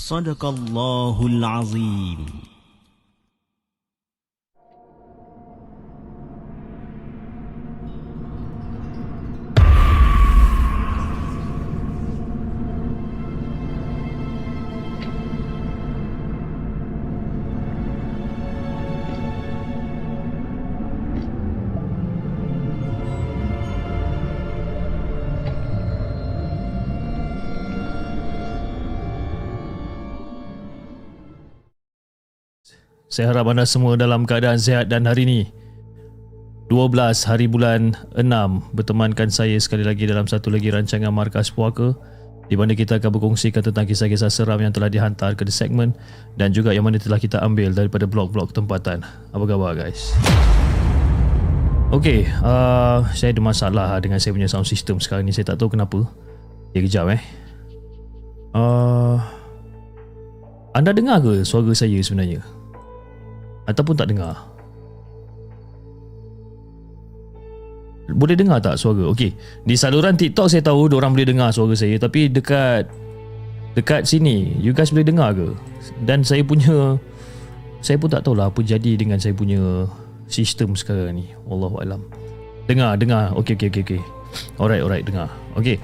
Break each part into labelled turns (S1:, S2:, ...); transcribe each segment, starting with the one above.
S1: صدق الله العظيم.
S2: Saya harap anda semua dalam keadaan sihat dan hari ini 12 hari bulan 6 bertemankan saya sekali lagi dalam satu lagi rancangan Markas Puaka di mana kita akan berkongsikan tentang kisah-kisah seram yang telah dihantar ke the segment dan juga yang mana telah kita ambil daripada blog-blog tempatan. Apa khabar guys? Okey, uh, saya ada masalah dengan saya punya sound system sekarang ni. Saya tak tahu kenapa. Ya, kejap eh. Uh, anda dengar ke suara saya sebenarnya? Ataupun tak dengar? Boleh dengar tak suara? Okey. Di saluran TikTok saya tahu orang boleh dengar suara saya Tapi dekat Dekat sini You guys boleh dengar ke? Dan saya punya Saya pun tak tahulah Apa jadi dengan saya punya Sistem sekarang ni. Wallahualam Dengar dengar. Okey okey okey okay. Alright alright dengar. Okey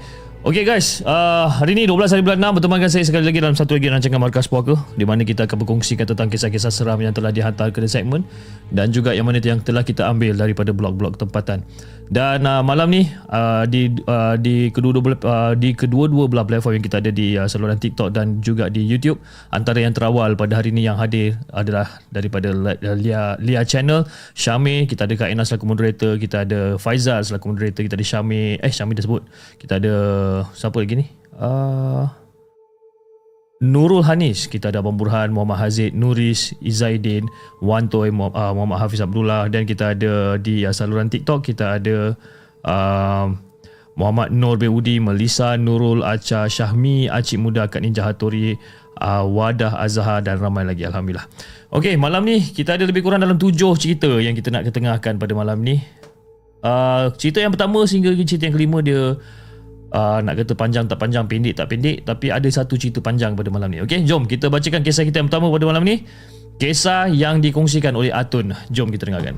S2: Okey guys, uh, hari ini 12 hari bulan 6 bertemankan saya sekali lagi dalam satu lagi rancangan Markas Puaka di mana kita akan berkongsikan tentang kisah-kisah seram yang telah dihantar ke segmen dan juga yang mana yang telah kita ambil daripada blog-blog tempatan. Dan uh, malam ni uh, di uh, di kedua-dua uh, di kedua-dua belah platform yang kita ada di uh, saluran TikTok dan juga di YouTube antara yang terawal pada hari ini yang hadir adalah daripada Lia Lia Channel, Syami, kita ada Kak Ina selaku moderator, kita ada Faizal selaku moderator, kita ada Syami, eh Syami dah sebut. Kita ada siapa lagi ni? Uh, Nurul Hanis. Kita ada Abang Burhan Muhammad Hazid Nuris Izaidin Wantoy uh, Muhammad Hafiz Abdullah. Dan kita ada di uh, saluran TikTok kita ada uh, Muhammad Nur bin Udi Melissa Nurul Acha Syahmi Acik Muda Kak Ninja Hattori uh, Wadah Azhar dan ramai lagi Alhamdulillah. Okey malam ni kita ada lebih kurang dalam tujuh cerita yang kita nak ketengahkan pada malam ni. Uh, cerita yang pertama sehingga cerita yang kelima dia uh, nak kata panjang tak panjang, pendek tak pendek tapi ada satu cerita panjang pada malam ni. Okey, jom kita bacakan kisah kita yang pertama pada malam ni. Kisah yang dikongsikan oleh Atun. Jom kita dengarkan.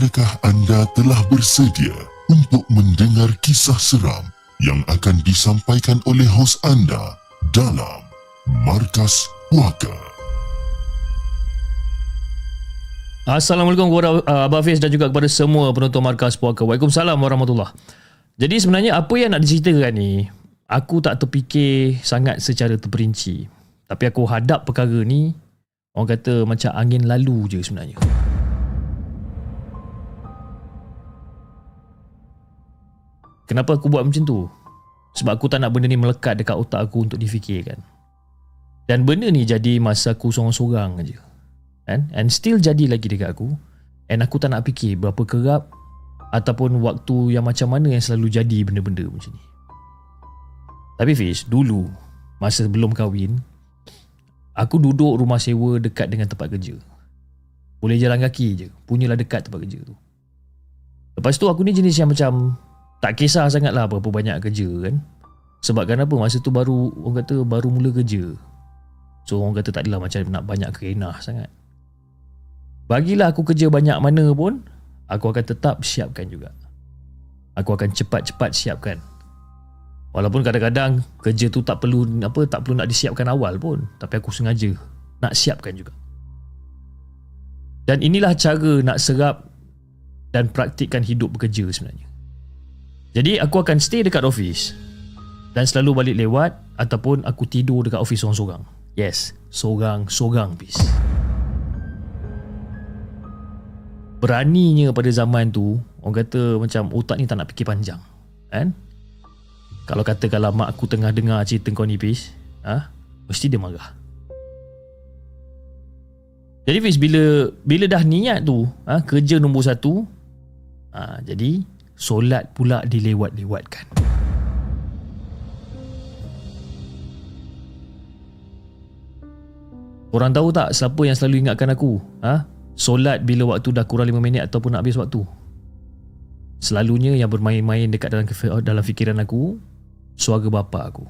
S3: Adakah anda telah bersedia untuk mendengar kisah seram yang akan disampaikan oleh hos anda dalam Markas Puaka?
S2: Assalamualaikum kepada uh, Abah Fiz dan juga kepada semua penonton Markas Puaka. Waalaikumsalam warahmatullahi Jadi sebenarnya apa yang nak diceritakan ni, aku tak terfikir sangat secara terperinci. Tapi aku hadap perkara ni, orang kata macam angin lalu je sebenarnya. Kenapa aku buat macam tu? Sebab aku tak nak benda ni melekat dekat otak aku untuk difikirkan. Dan benda ni jadi masa aku sorang-sorang aja. Kan? And still jadi lagi dekat aku. And aku tak nak fikir berapa kerap ataupun waktu yang macam mana yang selalu jadi benda-benda macam ni. Tapi Fish, dulu masa belum kahwin, aku duduk rumah sewa dekat dengan tempat kerja. Boleh jalan kaki je. Punyalah dekat tempat kerja tu. Lepas tu aku ni jenis yang macam tak kisah sangat lah berapa banyak kerja kan Sebab kenapa masa tu baru orang kata baru mula kerja. So orang kata tak adalah macam nak banyak kerenah sangat. Bagilah aku kerja banyak mana pun, aku akan tetap siapkan juga. Aku akan cepat-cepat siapkan. Walaupun kadang-kadang kerja tu tak perlu apa tak perlu nak disiapkan awal pun, tapi aku sengaja nak siapkan juga. Dan inilah cara nak serap dan praktikkan hidup bekerja sebenarnya. Jadi aku akan stay dekat office dan selalu balik lewat ataupun aku tidur dekat office sorang-sorang. Yes, sorang-sorang bis. Beraninya pada zaman tu, orang kata macam otak ni tak nak fikir panjang. Kan? Kalau kata kalau mak aku tengah dengar cerita kau ni bis, ha? mesti dia marah. Jadi Fiz bila bila dah niat tu ha, kerja nombor satu ha, jadi solat pula dilewat-lewatkan. Orang tahu tak siapa yang selalu ingatkan aku? Ha? Solat bila waktu dah kurang 5 minit ataupun nak habis waktu. Selalunya yang bermain-main dekat dalam dalam fikiran aku suara bapa aku.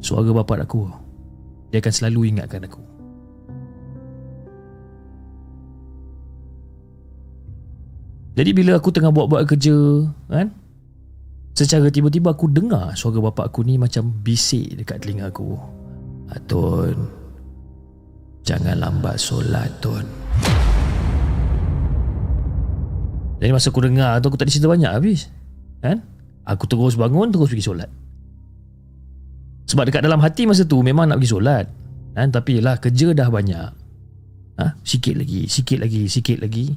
S2: Suara bapa aku. Dia akan selalu ingatkan aku. Jadi bila aku tengah buat-buat kerja, kan? Secara tiba-tiba aku dengar suara bapa aku ni macam bisik dekat telinga aku. Atun, Jangan lambat solat Tun Jadi masa aku dengar tu Aku tak cerita banyak habis Kan Aku terus bangun Terus pergi solat Sebab dekat dalam hati masa tu Memang nak pergi solat kan? Tapi lah kerja dah banyak ha? Sikit lagi Sikit lagi Sikit lagi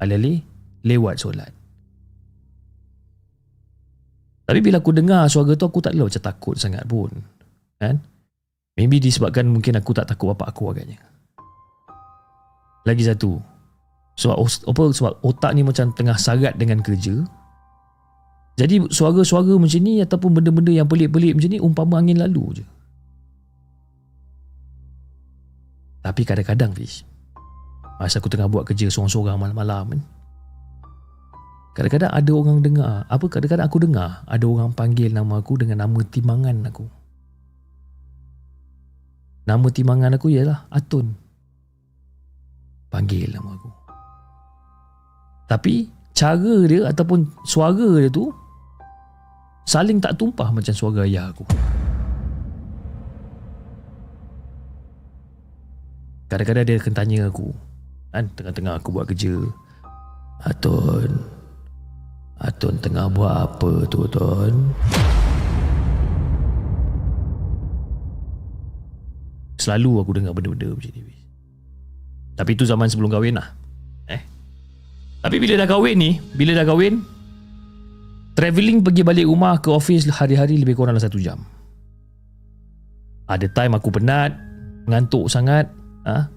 S2: Alih-alih Lewat solat Tapi bila aku dengar suara tu Aku tak adalah macam takut sangat pun Kan Maybe disebabkan mungkin aku tak takut bapak aku agaknya. Lagi satu. Sebab apa sebab otak ni macam tengah sarat dengan kerja. Jadi suara-suara macam ni ataupun benda-benda yang pelik-pelik macam ni umpama angin lalu je. Tapi kadang-kadang Fish Masa aku tengah buat kerja seorang-seorang malam-malam kan Kadang-kadang ada orang dengar Apa kadang-kadang aku dengar Ada orang panggil nama aku dengan nama timangan aku Nama timangan aku ialah Atun. Panggil nama aku. Tapi cara dia ataupun suara dia tu saling tak tumpah macam suara ayah aku. Kadang-kadang dia akan tanya aku kan tengah-tengah aku buat kerja. Atun. Atun tengah buat apa tu, Tun? Selalu aku dengar benda-benda macam ni Tapi itu zaman sebelum kahwin lah Eh Tapi bila dah kahwin ni Bila dah kahwin Travelling pergi balik rumah ke office hari-hari lebih kurang satu jam Ada time aku penat Mengantuk sangat ha?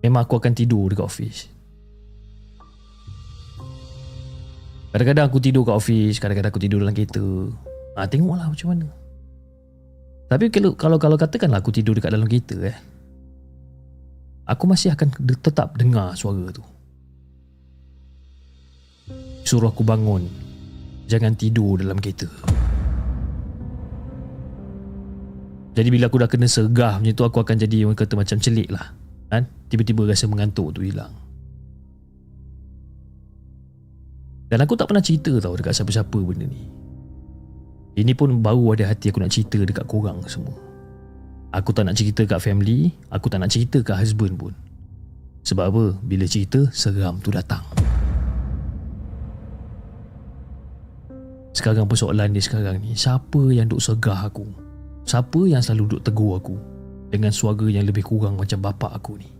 S2: Memang aku akan tidur dekat office Kadang-kadang aku tidur kat office Kadang-kadang aku tidur dalam kereta ha, Tengoklah macam mana tapi kalau kalau kalau katakanlah aku tidur dekat dalam kereta eh. Aku masih akan tetap dengar suara tu. Suruh aku bangun. Jangan tidur dalam kereta. Jadi bila aku dah kena segah macam tu aku akan jadi orang kata macam celik lah. Kan? Tiba-tiba rasa mengantuk tu hilang. Dan aku tak pernah cerita tau dekat siapa-siapa benda ni. Ini pun baru ada hati aku nak cerita dekat korang semua. Aku tak nak cerita kat family, aku tak nak cerita kat husband pun. Sebab apa? Bila cerita, seram tu datang. Sekarang persoalan dia sekarang ni, siapa yang duk segah aku? Siapa yang selalu duk tegur aku? Dengan suara yang lebih kurang macam bapak aku ni.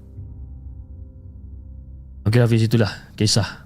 S2: Okey Hafiz itulah kisah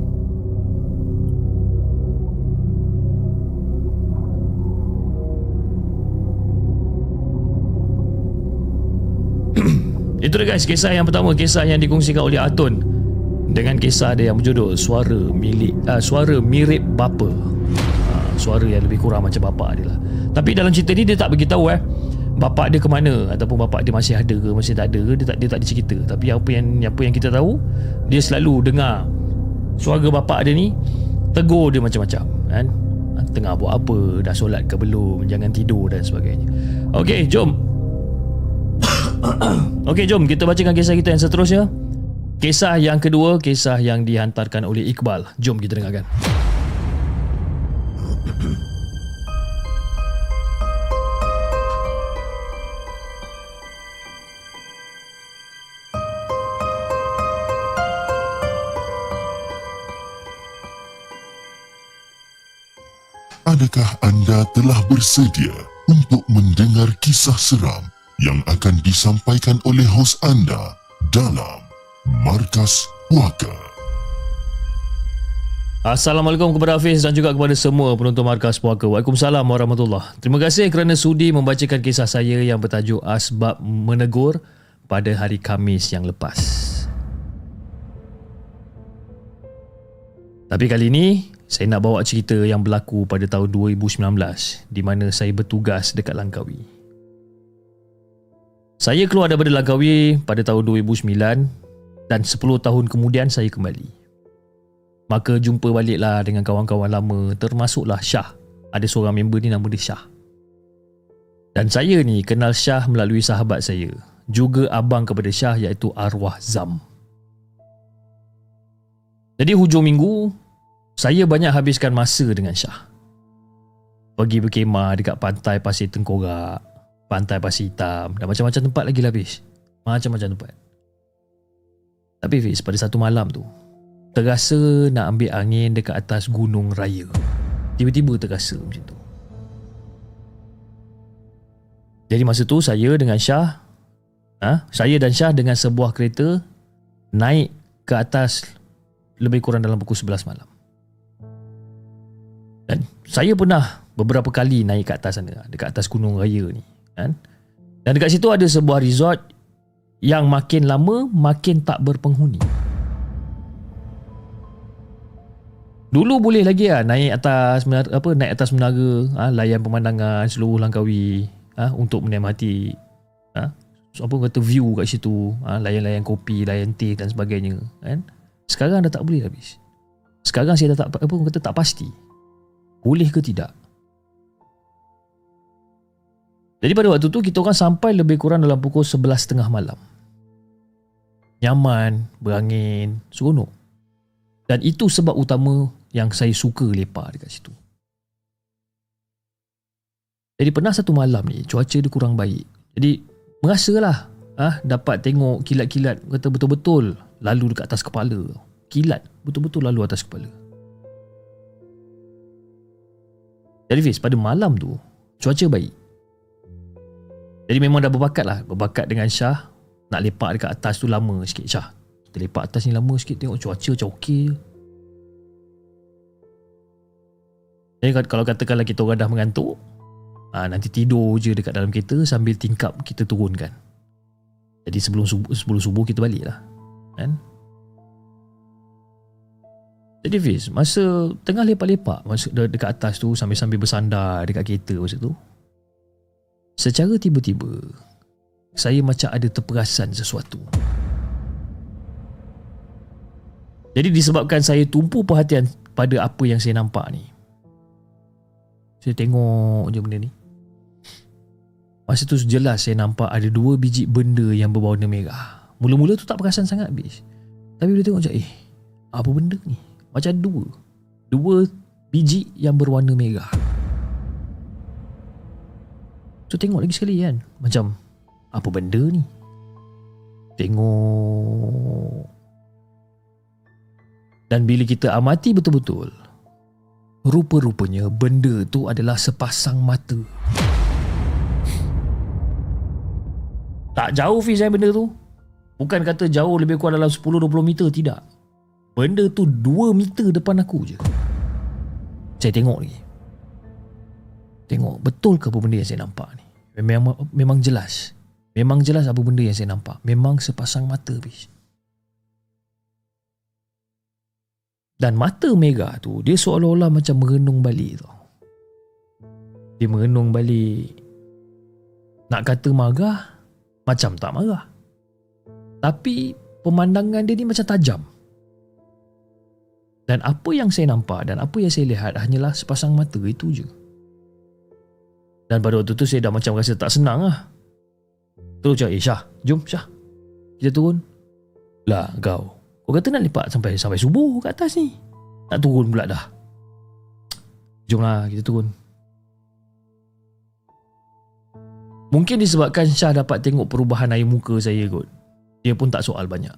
S2: Itu dia guys Kisah yang pertama Kisah yang dikongsikan oleh Atun Dengan kisah dia yang berjudul Suara milik uh, Suara mirip bapa. Uh, Suara yang lebih kurang macam bapa dia lah. Tapi dalam cerita ni Dia tak beritahu eh Bapak dia ke mana Ataupun bapak dia masih ada ke Masih tak ada ke Dia tak, dia tak dicerita. Tapi apa yang apa yang kita tahu Dia selalu dengar Suara bapak dia ni Tegur dia macam-macam kan? Tengah buat apa Dah solat ke belum Jangan tidur dan sebagainya. Okey jom Okey jom kita bacakan kisah kita yang seterusnya. Kisah yang kedua Kisah yang dihantarkan oleh Iqbal. Jom kita dengarkan.
S3: Adakah anda telah bersedia untuk mendengar kisah seram yang akan disampaikan oleh hos anda dalam Markas Puaka?
S2: Assalamualaikum kepada Hafiz dan juga kepada semua penonton Markas Puaka. Waalaikumsalam warahmatullahi Terima kasih kerana sudi membacakan kisah saya yang bertajuk Asbab Menegur pada hari Kamis yang lepas. Tapi kali ini, saya nak bawa cerita yang berlaku pada tahun 2019 di mana saya bertugas dekat Langkawi. Saya keluar daripada Langkawi pada tahun 2009 dan 10 tahun kemudian saya kembali. Maka jumpa baliklah dengan kawan-kawan lama termasuklah Syah. Ada seorang member ni nama dia Syah. Dan saya ni kenal Syah melalui sahabat saya. Juga abang kepada Syah iaitu Arwah Zam. Jadi hujung minggu, saya banyak habiskan masa dengan Syah. Pergi berkemah dekat pantai Pasir Tengkorak, pantai Pasir Hitam dan macam-macam tempat lagi lah habis. Macam-macam tempat. Tapi Fiz, pada satu malam tu, terasa nak ambil angin dekat atas gunung raya. Tiba-tiba terasa macam tu. Jadi masa tu saya dengan Syah, ha, saya dan Syah dengan sebuah kereta naik ke atas lebih kurang dalam pukul 11 malam. Dan saya pernah beberapa kali naik ke atas sana, dekat atas gunung raya ni. Kan? Dan dekat situ ada sebuah resort yang makin lama makin tak berpenghuni. Dulu boleh lagi lah naik atas apa naik atas menara, ha, layan pemandangan seluruh Langkawi ha, untuk menikmati ha, apa kata view kat situ, ha, layan-layan kopi, layan teh dan sebagainya, kan? Sekarang dah tak boleh habis. Sekarang saya dah tak apa kata tak pasti. Boleh ke tidak? Jadi pada waktu tu kita orang sampai lebih kurang dalam pukul 11.30 malam. Nyaman, berangin, seronok. Dan itu sebab utama yang saya suka lepak dekat situ. Jadi pernah satu malam ni cuaca dia kurang baik. Jadi merasalah ah dapat tengok kilat-kilat kata betul-betul lalu dekat atas kepala. Kilat betul-betul lalu atas kepala. Jadi Fiz pada malam tu cuaca baik. Jadi memang dah berbakat lah berbakat dengan Syah nak lepak dekat atas tu lama sikit Syah. Kita lepak atas ni lama sikit tengok cuaca macam okey je. Jadi kalau katakanlah kita orang dah mengantuk, ha, nanti tidur je dekat dalam kereta sambil tingkap kita turunkan. Jadi sebelum subuh, sebelum subuh kita balik lah. Kan? Jadi Fiz, masa tengah lepak-lepak masa dekat atas tu sambil-sambil bersandar dekat kereta masa tu, secara tiba-tiba, saya macam ada terperasan sesuatu. Jadi disebabkan saya tumpu perhatian pada apa yang saya nampak ni, saya tengok je benda ni. Masa tu jelas saya nampak ada dua biji benda yang berwarna merah. Mula-mula tu tak perasan sangat habis. Tapi bila tengok macam eh, apa benda ni? Macam dua. Dua biji yang berwarna merah. So tengok lagi sekali kan. Macam apa benda ni? Tengok. Dan bila kita amati betul-betul, Rupa-rupanya benda tu adalah sepasang mata. Tak jauh Fiz benda tu. Bukan kata jauh lebih kurang dalam 10-20 meter, tidak. Benda tu 2 meter depan aku je. Saya tengok ni. Tengok betul ke apa benda yang saya nampak ni. Memang, memang jelas. Memang jelas apa benda yang saya nampak. Memang sepasang mata bis. Dan mata Mega tu dia seolah-olah macam merenung balik tau. Dia merenung balik. Nak kata marah, macam tak marah. Tapi pemandangan dia ni macam tajam. Dan apa yang saya nampak dan apa yang saya lihat hanyalah sepasang mata itu je. Dan pada waktu tu saya dah macam rasa tak senang lah. Terus cakap, eh Syah, jom Syah. Kita turun. Lah kau, kau kata nak lepak sampai sampai subuh kat atas ni. Nak turun pula dah. Jomlah kita turun. Mungkin disebabkan Syah dapat tengok perubahan air muka saya kot. Dia pun tak soal banyak.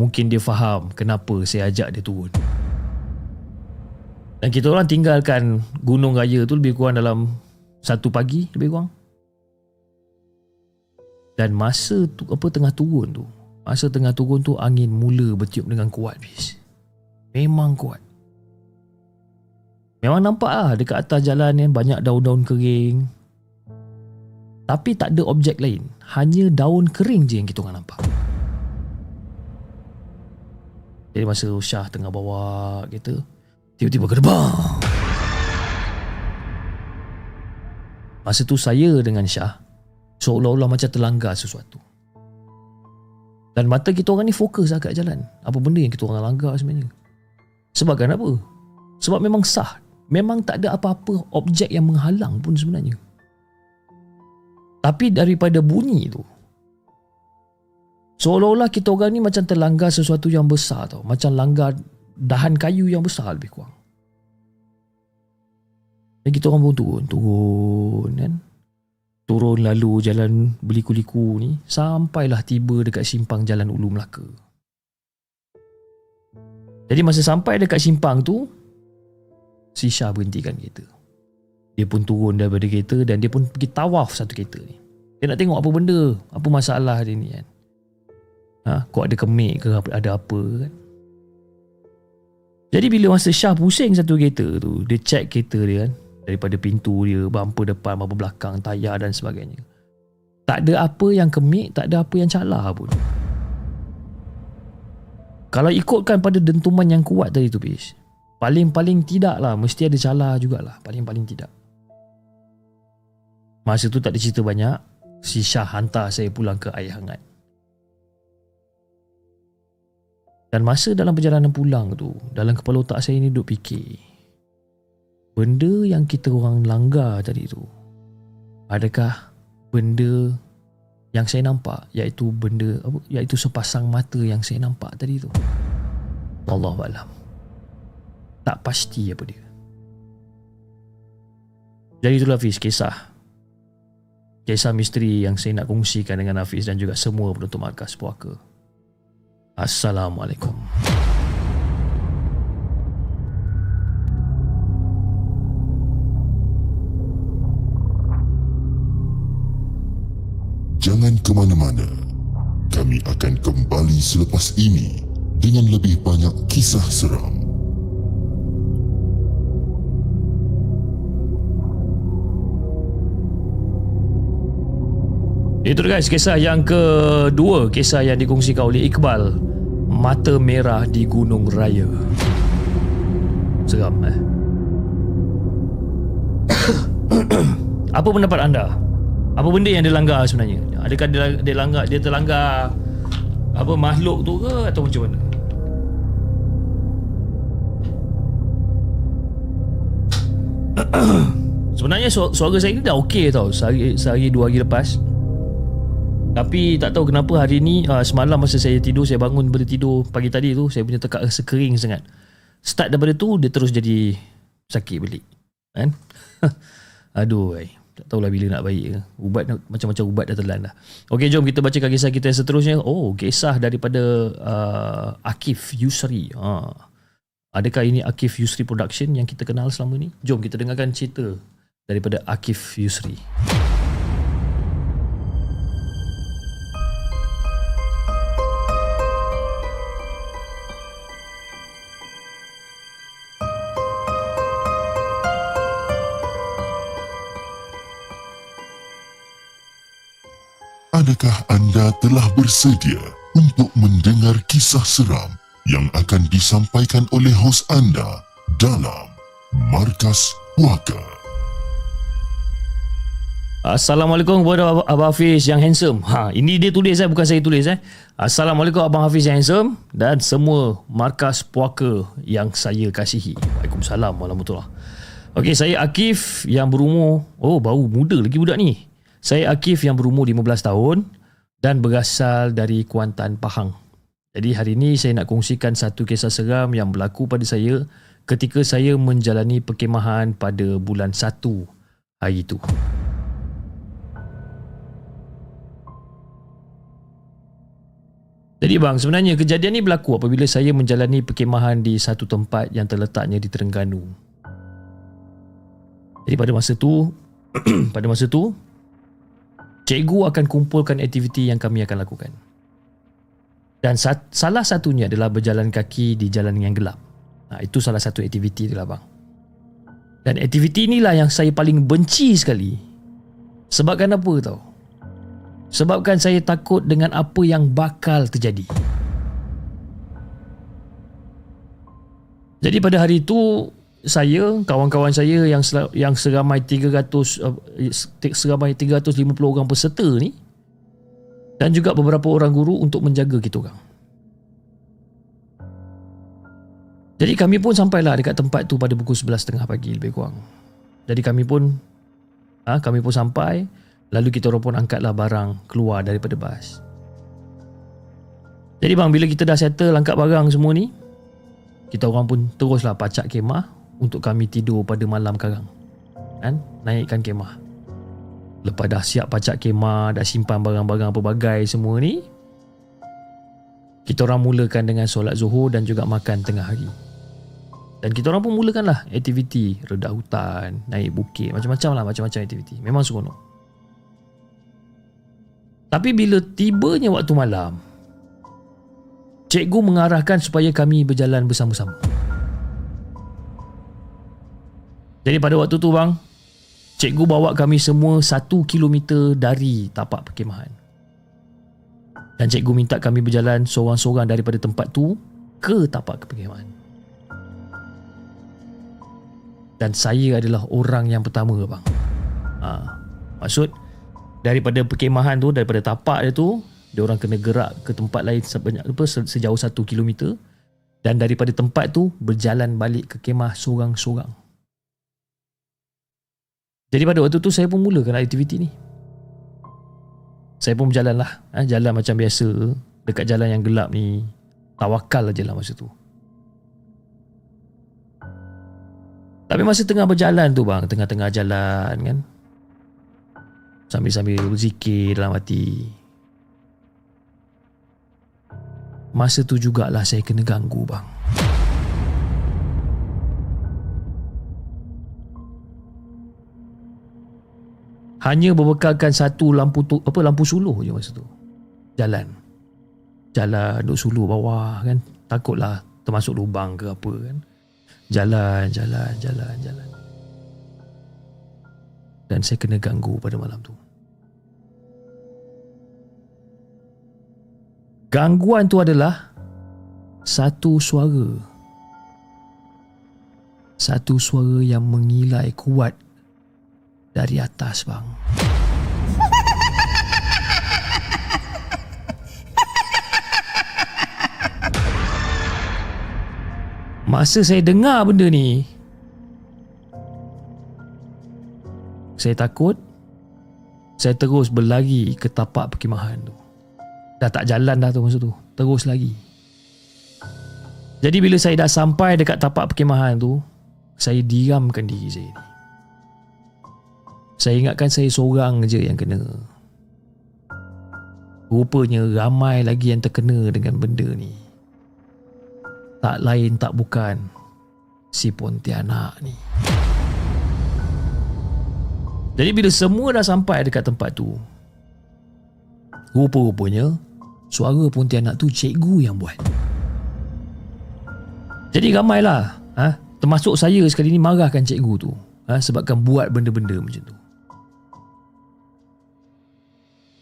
S2: Mungkin dia faham kenapa saya ajak dia turun. Dan kita orang tinggalkan Gunung Raya tu lebih kurang dalam satu pagi lebih kurang. Dan masa tu apa tengah turun tu, masa tengah turun tu angin mula bertiup dengan kuat bis. Memang kuat. Memang nampak lah dekat atas jalan ni banyak daun-daun kering. Tapi tak ada objek lain. Hanya daun kering je yang kita orang nampak. Jadi masa Syah tengah bawa kereta, tiba-tiba gerbang. Masa tu saya dengan Syah seolah-olah macam terlanggar sesuatu. Dan mata kita orang ni fokus lah kat jalan. Apa benda yang kita orang langgar sebenarnya. Sebab kenapa? Sebab memang sah. Memang tak ada apa-apa objek yang menghalang pun sebenarnya. Tapi daripada bunyi tu, seolah-olah kita orang ni macam terlanggar sesuatu yang besar tau. Macam langgar dahan kayu yang besar lebih kurang. Dan kita orang pun turun, turun kan turun lalu jalan beliku-liku ni sampailah tiba dekat simpang jalan Ulu Melaka. Jadi masa sampai dekat simpang tu si Syah berhentikan kereta. Dia pun turun daripada kereta dan dia pun pergi tawaf satu kereta ni. Dia nak tengok apa benda, apa masalah dia ni kan. Ha, kok ada kemik ke ada apa kan. Jadi bila masa Syah pusing satu kereta tu, dia check kereta dia kan daripada pintu dia, bumper depan, bumper belakang, tayar dan sebagainya. Tak ada apa yang kemik, tak ada apa yang calar pun. Kalau ikutkan pada dentuman yang kuat tadi tu, Bish, paling-paling tidak lah, mesti ada calar jugalah, paling-paling tidak. Masa tu tak ada cerita banyak, si Syah hantar saya pulang ke air hangat. Dan masa dalam perjalanan pulang tu, dalam kepala otak saya ni duduk fikir, benda yang kita orang langgar tadi tu adakah benda yang saya nampak iaitu benda apa iaitu sepasang mata yang saya nampak tadi tu? Allah alam. Tak pasti apa dia. Jadi itulah Hafiz kisah. Kisah misteri yang saya nak kongsikan dengan Hafiz dan juga semua penonton markas puaka Assalamualaikum
S3: Jangan ke mana-mana. Kami akan kembali selepas ini dengan lebih banyak kisah seram.
S2: Itu guys kisah yang kedua Kisah yang dikongsikan oleh Iqbal Mata Merah di Gunung Raya Seram eh Apa pendapat anda? Apa benda yang dia langgar sebenarnya? Adakah dia, dia langgar dia terlanggar apa makhluk tu ke atau macam mana? Sebenarnya suara saya ni dah okey tau sehari, sehari dua hari lepas Tapi tak tahu kenapa hari ni uh, Semalam masa saya tidur Saya bangun daripada tidur pagi tadi tu Saya punya tekak rasa kering sangat Start daripada tu Dia terus jadi Sakit balik Kan Aduh ay. Tak tahulah bila nak baik ke. Ubat macam-macam ubat dah telan dah. Okey, jom kita bacakan kisah kita yang seterusnya. Oh, kisah daripada uh, Akif Yusri. Ha. Adakah ini Akif Yusri Production yang kita kenal selama ni? Jom kita dengarkan cerita daripada Akif Yusri.
S3: Adakah anda telah bersedia untuk mendengar kisah seram yang akan disampaikan oleh hos anda dalam Markas Puaka?
S2: Assalamualaikum kepada Ab- Abang Hafiz yang handsome. Ha, ini dia tulis eh, bukan saya tulis eh. Assalamualaikum Abang Hafiz yang handsome dan semua markas puaka yang saya kasihi. Waalaikumsalam warahmatullahi Okey, saya Akif yang berumur, oh baru muda lagi budak ni. Saya Akif yang berumur 15 tahun dan berasal dari Kuantan, Pahang. Jadi hari ini saya nak kongsikan satu kisah seram yang berlaku pada saya ketika saya menjalani perkemahan pada bulan 1 hari itu. Jadi bang, sebenarnya kejadian ni berlaku apabila saya menjalani perkemahan di satu tempat yang terletaknya di Terengganu. Jadi pada masa tu, pada masa tu, cikgu akan kumpulkan aktiviti yang kami akan lakukan. Dan sat, salah satunya adalah berjalan kaki di jalan yang gelap. Ha, itu salah satu aktiviti dia lah bang. Dan aktiviti inilah yang saya paling benci sekali. Sebabkan apa tau? Sebabkan saya takut dengan apa yang bakal terjadi. Jadi pada hari itu saya, kawan-kawan saya yang yang seramai 300 uh, seramai 350 orang peserta ni dan juga beberapa orang guru untuk menjaga kita orang. Jadi kami pun sampailah dekat tempat tu pada pukul 11.30 pagi lebih kurang. Jadi kami pun ah ha, kami pun sampai Lalu kita orang pun angkatlah barang keluar daripada bas. Jadi bang, bila kita dah settle angkat barang semua ni, kita orang pun teruslah pacak kemah untuk kami tidur pada malam karang. Kan? Naikkan kemah. Lepas dah siap pacak kemah, dah simpan barang-barang pelbagai semua ni, kita orang mulakan dengan solat zuhur dan juga makan tengah hari. Dan kita orang pun mulakanlah aktiviti redak hutan, naik bukit, macam-macam lah macam-macam aktiviti. Memang seronok. Tapi bila tibanya waktu malam, cikgu mengarahkan supaya kami berjalan bersama-sama. Jadi pada waktu tu bang, cikgu bawa kami semua satu kilometer dari tapak perkemahan. Dan cikgu minta kami berjalan seorang-seorang daripada tempat tu ke tapak perkemahan. Dan saya adalah orang yang pertama bang. Ha, maksud daripada perkemahan tu daripada tapak dia tu dia orang kena gerak ke tempat lain sebanyak apa sejauh satu kilometer dan daripada tempat tu berjalan balik ke kemah seorang-seorang. Jadi pada waktu tu saya pun mulakan aktiviti ni. Saya pun berjalan lah. Ha, jalan macam biasa. Dekat jalan yang gelap ni. Tawakal aja lah masa tu. Tapi masa tengah berjalan tu bang. Tengah-tengah jalan kan sambil-sambil berzikir dalam hati. Masa tu jugalah saya kena ganggu bang. Hanya berbekalkan satu lampu tu, apa lampu suluh je masa tu. Jalan. Jalan duduk suluh bawah kan. Takutlah termasuk lubang ke apa kan. Jalan, jalan, jalan, jalan. Dan saya kena ganggu pada malam tu. Gangguan tu adalah satu suara. Satu suara yang mengilai kuat dari atas bang. Masa saya dengar benda ni, saya takut. Saya terus berlari ke tapak perkemahan tu. Dah tak jalan dah tu masa tu Terus lagi Jadi bila saya dah sampai dekat tapak perkemahan tu Saya diamkan diri saya ni Saya ingatkan saya seorang je yang kena Rupanya ramai lagi yang terkena dengan benda ni Tak lain tak bukan Si Pontianak ni Jadi bila semua dah sampai dekat tempat tu Rupa-rupanya Suara Pontianak tu cikgu yang buat. Jadi ramailah. Ha? Termasuk saya sekali ni marahkan cikgu tu. Ha? Sebabkan buat benda-benda macam tu.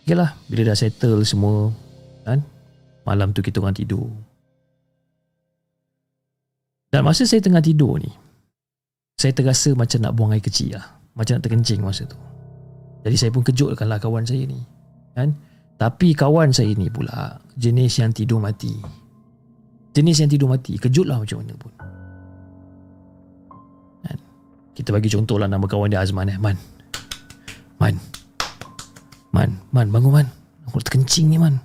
S2: Okay lah Bila dah settle semua kan? Malam tu kita orang tidur Dan masa saya tengah tidur ni Saya terasa macam nak buang air kecil lah Macam nak terkencing masa tu Jadi saya pun kejutkanlah kawan saya ni kan? Tapi kawan saya ni pula Jenis yang tidur mati Jenis yang tidur mati Kejutlah macam mana pun kan? Kita bagi contoh lah Nama kawan dia Azman eh Man Man Man, Man, bangun Man. Aku terkencing ni Man.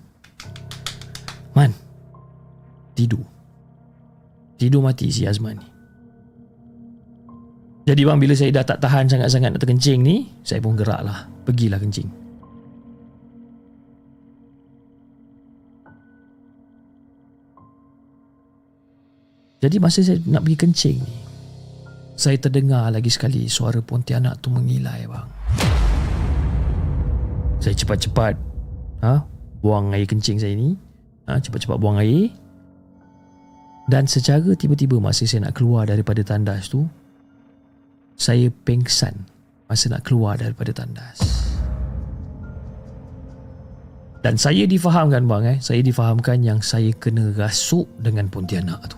S2: Man. Tidur. Tidur mati si Azman ni. Jadi bang bila saya dah tak tahan sangat-sangat nak terkencing ni, saya pun gerak lah. Pergilah kencing. Jadi masa saya nak pergi kencing ni, saya terdengar lagi sekali suara Pontianak tu mengilai bang. Saya cepat-cepat ha, buang air kencing saya ni. Ha, cepat-cepat buang air. Dan secara tiba-tiba masa saya nak keluar daripada tandas tu, saya pengsan masa nak keluar daripada tandas. Dan saya difahamkan bang eh, saya difahamkan yang saya kena rasuk dengan Pontianak tu.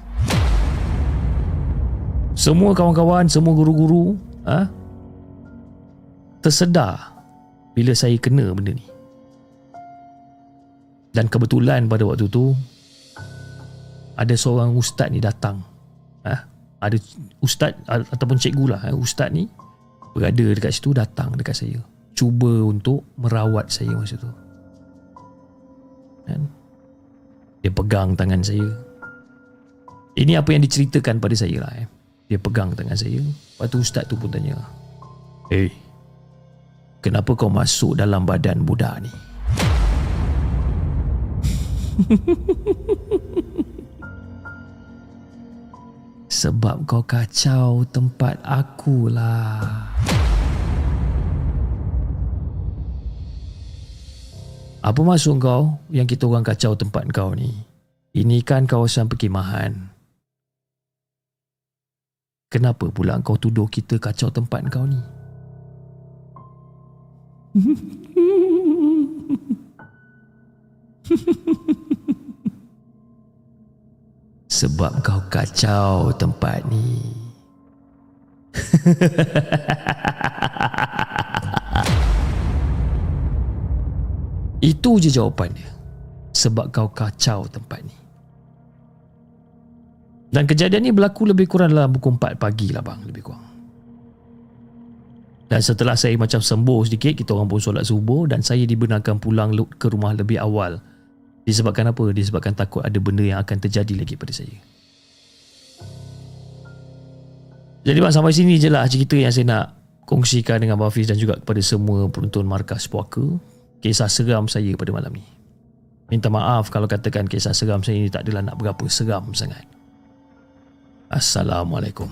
S2: Semua kawan-kawan, semua guru-guru ha, tersedar bila saya kena benda ni. Dan kebetulan pada waktu tu ada seorang ustaz ni datang. Ha? Ada ustaz ataupun cikgu lah, ha? ustaz ni berada dekat situ datang dekat saya. Cuba untuk merawat saya masa tu. Dan dia pegang tangan saya. Ini apa yang diceritakan pada saya lah. Eh. Dia pegang tangan saya. Lepas tu ustaz tu pun tanya. Hey, Kenapa kau masuk dalam badan budak ni? Sebab kau kacau tempat aku lah. Apa maksud kau yang kita orang kacau tempat kau ni? Ini kan kawasan perkemahan. Kenapa pula kau tuduh kita kacau tempat kau ni? Sebab kau kacau tempat ni. Itu je jawapannya. Sebab kau kacau tempat ni. Dan kejadian ni berlaku lebih kurang dalam pukul 4 pagi lah bang. Lebih kurang. Dan setelah saya macam sembuh sedikit, kita orang pun solat subuh dan saya dibenarkan pulang ke rumah lebih awal. Disebabkan apa? Disebabkan takut ada benda yang akan terjadi lagi pada saya. Jadi bang, sampai sini je lah cerita yang saya nak kongsikan dengan Abang Hafiz dan juga kepada semua penonton markas puaka. Kisah seram saya pada malam ni. Minta maaf kalau katakan kisah seram saya ini tak adalah nak berapa seram sangat. Assalamualaikum.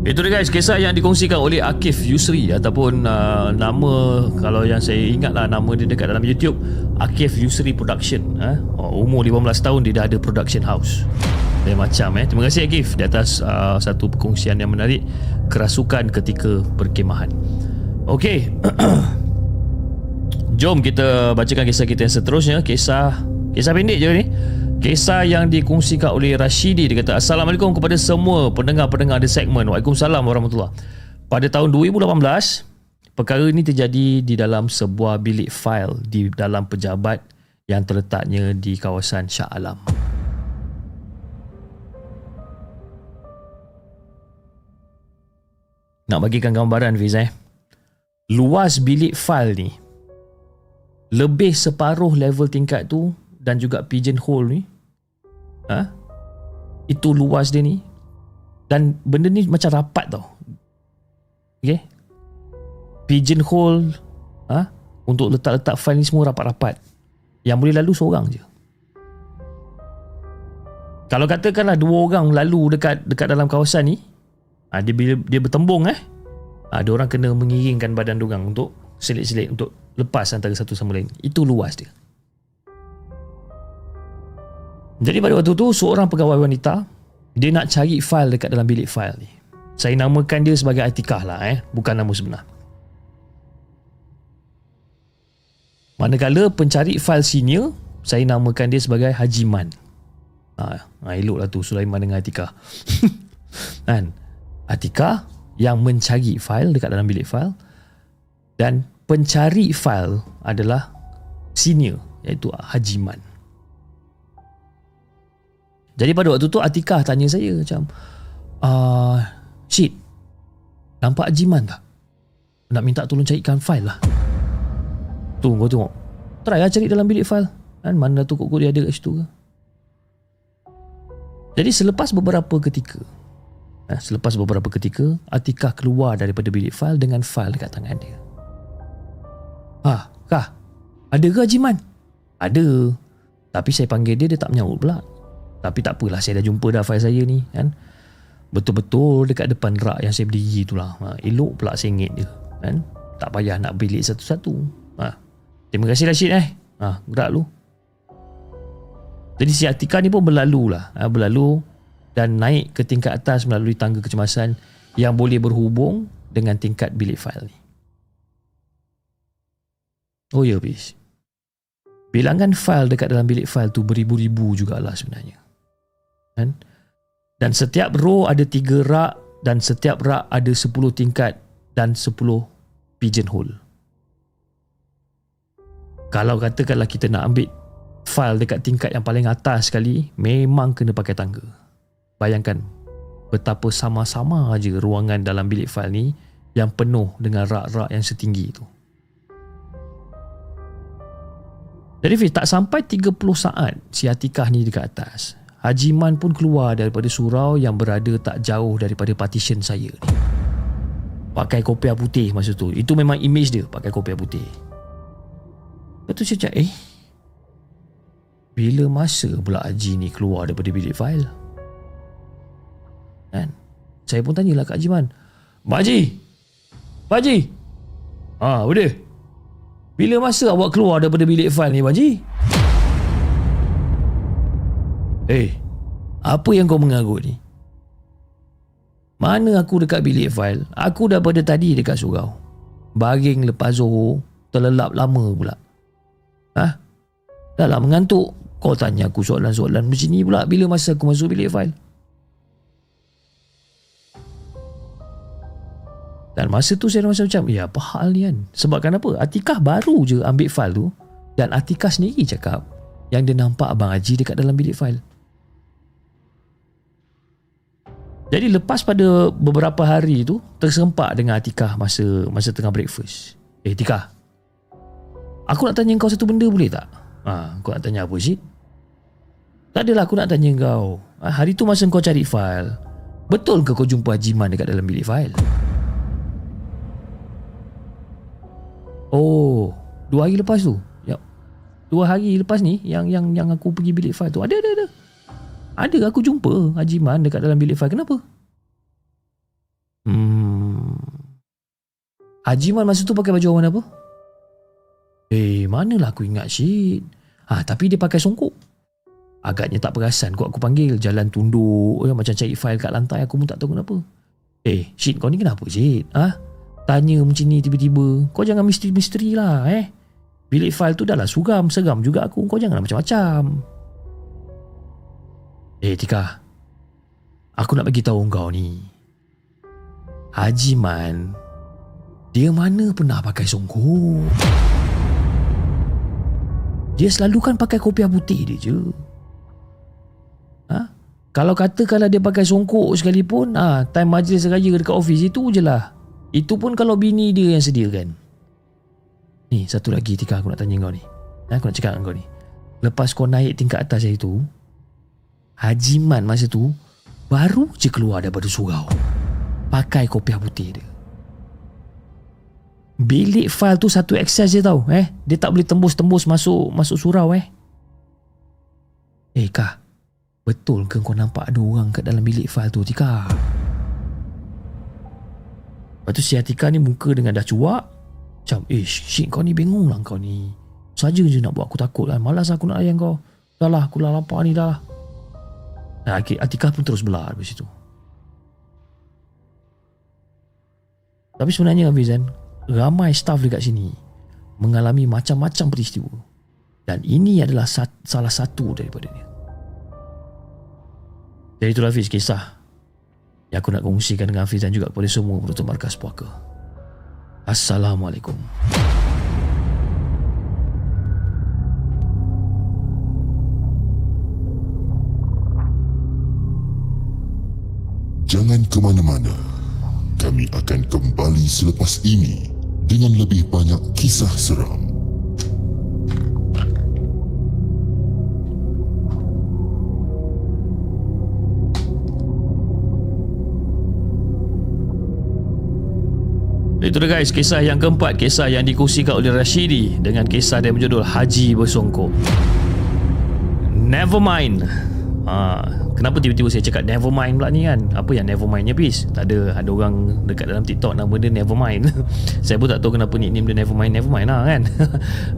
S2: Itu dia guys. Kisah yang dikongsikan oleh Akif Yusri ataupun uh, nama kalau yang saya ingat lah nama dia dekat dalam YouTube Akif Yusri Production eh? oh, umur 15 tahun dia dah ada production house. Dia macam eh. Terima kasih Akif di atas uh, satu perkongsian yang menarik kerasukan ketika perkemahan. Okey. Jom kita bacakan kisah kita yang seterusnya. Kisah kisah pendek je ni Kisah yang dikongsikan oleh Rashidi Dia kata Assalamualaikum kepada semua pendengar-pendengar di segmen Waalaikumsalam warahmatullahi. Pada tahun 2018 Perkara ini terjadi di dalam sebuah bilik fail Di dalam pejabat yang terletaknya di kawasan Shah Alam. Nak bagikan gambaran Fiz eh? Luas bilik fail ni Lebih separuh level tingkat tu dan juga pigeonhole ni ha? itu luas dia ni dan benda ni macam rapat tau okay? pigeonhole ha? untuk letak-letak file ni semua rapat-rapat yang boleh lalu seorang je Kalau katakanlah dua orang lalu dekat dekat dalam kawasan ni, ha, dia bila dia bertembung eh, ha, dia orang kena mengiringkan badan dia orang untuk selit-selit untuk lepas antara satu sama lain. Itu luas dia. Jadi pada waktu tu seorang pegawai wanita dia nak cari fail dekat dalam bilik fail ni. Saya namakan dia sebagai Atikah lah eh, bukan nama sebenar. Manakala pencari fail senior, saya namakan dia sebagai Haji Man. Ha, ha eloklah tu Sulaiman dengan Atikah. kan? Atikah yang mencari fail dekat dalam bilik fail dan pencari fail adalah senior iaitu Haji Man. Jadi pada waktu tu Atikah tanya saya macam uh, Syed Nampak Haji Man tak? Nak minta tolong carikan fail lah Tu kau tengok Try lah cari dalam bilik file kan? Mana tu kok dia ada kat situ ke Jadi selepas beberapa ketika eh, Selepas beberapa ketika Atikah keluar daripada bilik file Dengan file dekat tangan dia Ha, kah? Ada ke Hajiman? Ada Tapi saya panggil dia Dia tak menyaut pula Tapi tak apalah Saya dah jumpa dah file saya ni kan? Betul-betul dekat depan rak yang saya berdiri tu lah ha, Elok pula sengit dia kan? Tak payah nak bilik satu-satu ha, Terima kasih Rashid eh. Ha, gerak lu. Jadi si Atika ni pun berlalu lah. Ha, berlalu dan naik ke tingkat atas melalui tangga kecemasan yang boleh berhubung dengan tingkat bilik fail ni. Oh ya, bis. Bilangan fail dekat dalam bilik fail tu beribu-ribu jugalah sebenarnya. Kan? Dan setiap row ada tiga rak dan setiap rak ada sepuluh tingkat dan sepuluh pigeonhole. Kalau katakanlah kita nak ambil file dekat tingkat yang paling atas sekali, memang kena pakai tangga. Bayangkan betapa sama-sama aja ruangan dalam bilik file ni yang penuh dengan rak-rak yang setinggi itu. Jadi Fiz, tak sampai 30 saat si Atikah ni dekat atas. Haji Man pun keluar daripada surau yang berada tak jauh daripada partition saya ni. Pakai kopiah putih masa tu. Itu memang image dia pakai kopiah putih. Lepas tu cakap eh Bila masa pula Haji ni keluar daripada bilik fail Kan Saya pun tanyalah Kak Haji Man Mak Haji Pak Haji Ha boleh Bila masa awak keluar daripada bilik fail ni Pak Haji Eh Apa yang kau mengagut ni Mana aku dekat bilik fail Aku dah pada tadi dekat surau Baring lepas Zohor Terlelap lama pula Ha? Dah lah mengantuk. Kau tanya aku soalan-soalan macam ni pula bila masa aku masuk bilik fail. Dan masa tu saya rasa macam, ya apa hal ni kan? Sebabkan apa? Atikah baru je ambil fail tu dan Atikah sendiri cakap yang dia nampak Abang Haji dekat dalam bilik fail. Jadi lepas pada beberapa hari tu tersempak dengan Atikah masa masa tengah breakfast. Eh Atikah, Aku nak tanya kau satu benda boleh tak? Ha, kau nak tanya apa sih? Tak adalah aku nak tanya kau. Ha, hari tu masa kau cari fail, betul ke kau jumpa Haji Man dekat dalam bilik fail? Oh, dua hari lepas tu. Ya. Dua hari lepas ni yang yang yang aku pergi bilik fail tu. Ada ada ada. Ada aku jumpa Haji Man dekat dalam bilik fail. Kenapa? Hmm. Haji Man masa tu pakai baju warna apa? Eh, manalah aku ingat Syed. Ha, tapi dia pakai songkok. Agaknya tak perasan kot aku panggil. Jalan tunduk. Ya, macam cari fail kat lantai. Aku pun tak tahu kenapa. Eh, Syed kau ni kenapa Syed? Ha? Tanya macam ni tiba-tiba. Kau jangan misteri-misteri lah eh. Bilik fail tu dah lah suram. Seram juga aku. Kau jangan macam-macam. Eh, Tika. Aku nak bagi tahu kau ni. Haji Man. Dia mana pernah pakai songkok? Dia selalu kan pakai kopiah putih dia je. Ha? Kalau kata kalau dia pakai songkok sekalipun, ha, time majlis raya dekat office itu je lah. Itu pun kalau bini dia yang sediakan. Ni, satu lagi Tika aku nak tanya kau ni. Ha, aku nak cakap dengan kau ni. Lepas kau naik tingkat atas saya tu, Haji Man masa tu, baru je keluar daripada surau. Pakai kopiah putih dia. Bilik file tu satu access je tau eh. Dia tak boleh tembus-tembus masuk masuk surau eh. Eh Kah Betul ke kau nampak ada orang kat dalam bilik file tu Tika? Lepas tu si Atika ni muka dengan dah cuak Macam eh shit kau ni bingung lah kau ni Saja je nak buat aku takut lah Malas aku nak layan kau Dah lah aku dah lapar ni dah lah Nah, Atika pun terus belah dari situ Tapi sebenarnya Hafizan Ramai staff dekat sini Mengalami macam-macam peristiwa. Dan ini adalah salah satu daripada dia. Jadi itulah Hafiz kisah Yang aku nak kongsikan dengan Hafiz dan juga kepada semua penonton Markas Puaka. Assalamualaikum
S3: Jangan ke mana-mana. Kami akan kembali selepas ini dengan lebih banyak kisah seram.
S2: Itu dia guys kisah yang keempat Kisah yang dikongsikan oleh Rashidi Dengan kisah dia berjudul Haji Bersongkok Nevermind ha, Kenapa tiba-tiba saya cakap Nevermind pula ni kan Apa yang Nevermindnya bis Tak ada Ada orang dekat dalam TikTok Nama dia Nevermind Saya pun tak tahu kenapa nickname dia Nevermind Nevermind lah kan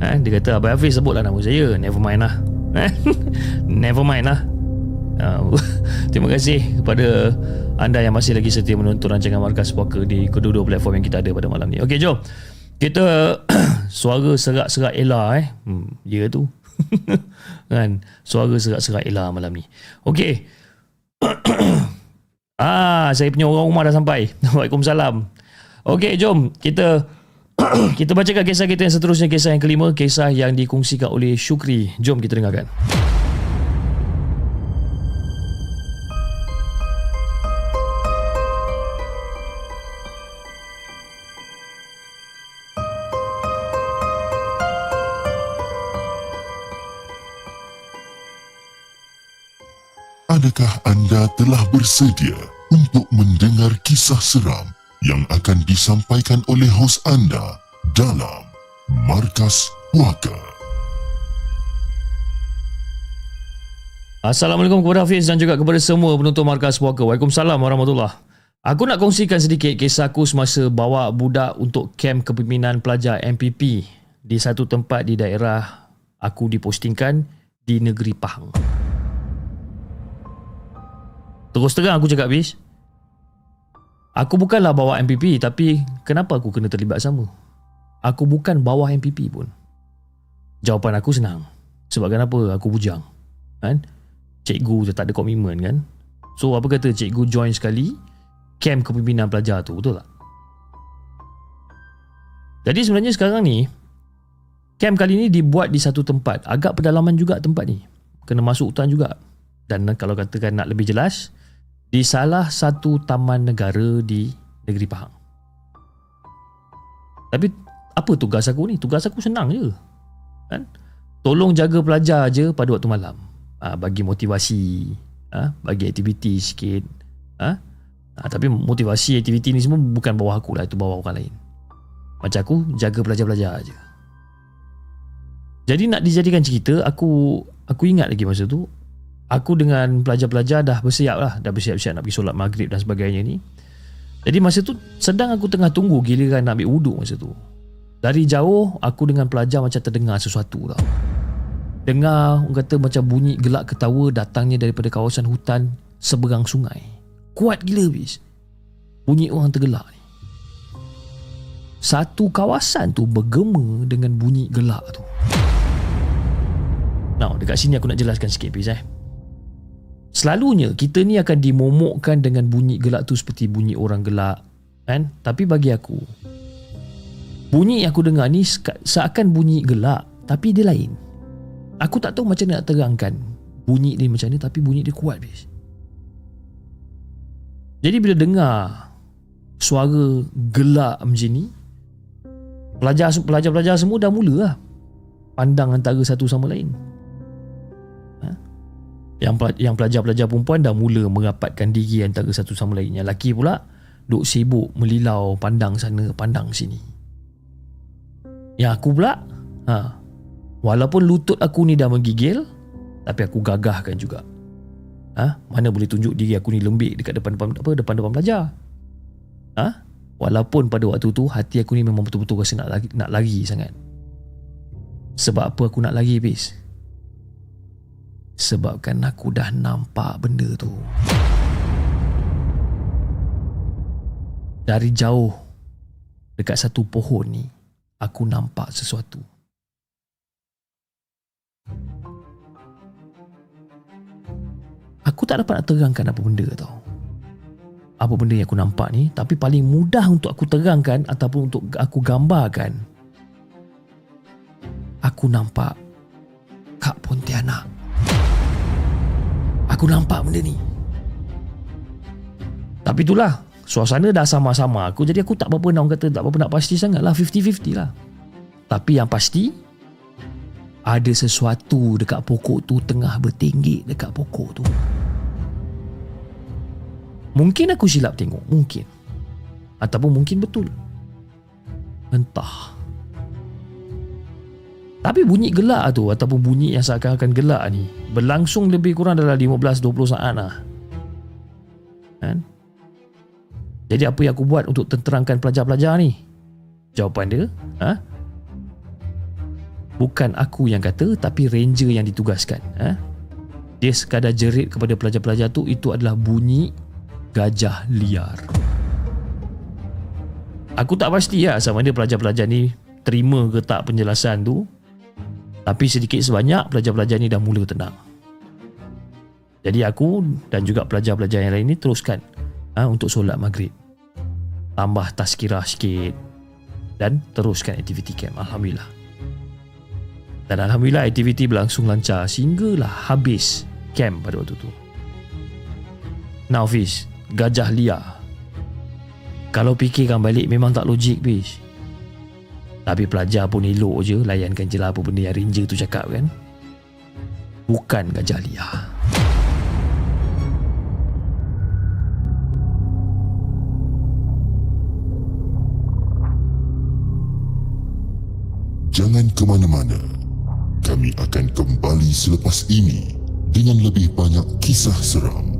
S2: ha, Dia kata Abang Hafiz sebut lah nama saya Nevermind lah Nevermind lah ha, Terima kasih kepada anda yang masih lagi setia menonton rancangan Markas Puaka di kedua-dua platform yang kita ada pada malam ni. Okey, jom. Kita suara serak-serak Ella eh. Hmm, ya tu. kan? Suara serak-serak Ella malam ni. Okey. ah, saya punya orang rumah dah sampai. Waalaikumsalam. Okey, jom kita kita bacakan kisah kita yang seterusnya kisah yang kelima, kisah yang dikongsikan oleh Syukri. Jom kita dengarkan.
S3: Adakah anda telah bersedia untuk mendengar kisah seram yang akan disampaikan oleh hos anda dalam Markas Puaka?
S2: Assalamualaikum kepada Hafiz dan juga kepada semua penonton Markas Puaka. Waalaikumsalam warahmatullahi Aku nak kongsikan sedikit kisahku semasa bawa budak untuk kem kepimpinan pelajar MPP di satu tempat di daerah aku dipostingkan di negeri Pahang. Terus terang aku cakap bis Aku bukanlah bawah MPP Tapi kenapa aku kena terlibat sama? Aku bukan bawah MPP pun. Jawapan aku senang. Sebab kenapa? Aku bujang kan? Cikgu je tak ada komitmen kan? So apa kata cikgu join sekali Camp kepimpinan pelajar tu Betul tak? Jadi sebenarnya sekarang ni Camp kali ni dibuat di satu tempat. Agak pedalaman juga tempat ni. Kena masuk hutan juga. Dan kalau katakan nak lebih jelas di salah satu taman negara di negeri Pahang. Tapi apa tugas aku ni? Tugas aku senang je. Kan? Tolong jaga pelajar je pada waktu malam. Ha, bagi motivasi, ha, bagi aktiviti sikit. Ha? Ha, tapi motivasi aktiviti ni semua bukan bawah aku lah, itu bawah orang lain. Macam aku jaga pelajar-pelajar je. Jadi nak dijadikan cerita, aku aku ingat lagi masa tu aku dengan pelajar-pelajar dah bersiap lah. Dah bersiap-siap nak pergi solat maghrib dan sebagainya ni. Jadi masa tu sedang aku tengah tunggu giliran nak ambil wuduk masa tu. Dari jauh aku dengan pelajar macam terdengar sesuatu tau. Dengar orang kata macam bunyi gelak ketawa datangnya daripada kawasan hutan seberang sungai. Kuat gila bis bunyi orang tergelak ni. Satu kawasan tu bergema dengan bunyi gelak tu. Now, dekat sini aku nak jelaskan sikit, bis eh. Selalunya kita ni akan dimomokkan dengan bunyi gelak tu seperti bunyi orang gelak kan? Tapi bagi aku bunyi yang aku dengar ni seakan bunyi gelak tapi dia lain. Aku tak tahu macam nak terangkan bunyi ni macam ni tapi bunyi dia kuat bis. Jadi bila dengar suara gelak macam ni pelajar pelajar-pelajar semua dah mula lah pandang antara satu sama lain yang yang pelajar-pelajar perempuan dah mula merapatkan diri antara satu sama lain. Yang lelaki pula duk sibuk melilau pandang sana pandang sini. Yang aku pula ha, walaupun lutut aku ni dah menggigil tapi aku gagahkan juga. Ha? Mana boleh tunjuk diri aku ni lembik dekat depan-depan apa depan-depan pelajar. Ha? Walaupun pada waktu tu hati aku ni memang betul-betul rasa nak lari, nak lari sangat. Sebab apa aku nak lari, bis? Sebabkan aku dah nampak benda tu. Dari jauh dekat satu pohon ni, aku nampak sesuatu. Aku tak dapat nak terangkan apa benda tau. Apa benda yang aku nampak ni, tapi paling mudah untuk aku terangkan ataupun untuk aku gambarkan. Aku nampak Kak Pontianak. Aku nampak benda ni. Tapi itulah, suasana dah sama-sama aku jadi aku tak apa-apa nak kata tak apa-apa nak pasti sangat lah 50-50 lah. Tapi yang pasti ada sesuatu dekat pokok tu tengah bertinggi dekat pokok tu. Mungkin aku silap tengok, mungkin. Ataupun mungkin betul. Entah. Tapi bunyi gelak tu ataupun bunyi yang seakan-akan gelak ni berlangsung lebih kurang dalam 15-20 saat lah. Kan? Jadi apa yang aku buat untuk tenterangkan pelajar-pelajar ni? Jawapan dia, ha? Bukan aku yang kata tapi ranger yang ditugaskan. Ha? Dia sekadar jerit kepada pelajar-pelajar tu itu adalah bunyi gajah liar. Aku tak pasti lah sama ada pelajar-pelajar ni terima ke tak penjelasan tu. Tapi sedikit sebanyak pelajar-pelajar ni dah mula tenang. Jadi aku dan juga pelajar-pelajar yang lain ni teruskan ha, untuk solat maghrib. Tambah tazkirah sikit dan teruskan aktiviti camp. Alhamdulillah. Dan Alhamdulillah aktiviti berlangsung lancar sehinggalah habis camp pada waktu tu. Now Fish, gajah liar. Kalau fikirkan balik memang tak logik Fish. Tapi pelajar pun elok je layankan je lah apa benda yang ranger tu cakap kan. Bukan gajah liar.
S3: Jangan ke mana-mana. Kami akan kembali selepas ini dengan lebih banyak kisah seram.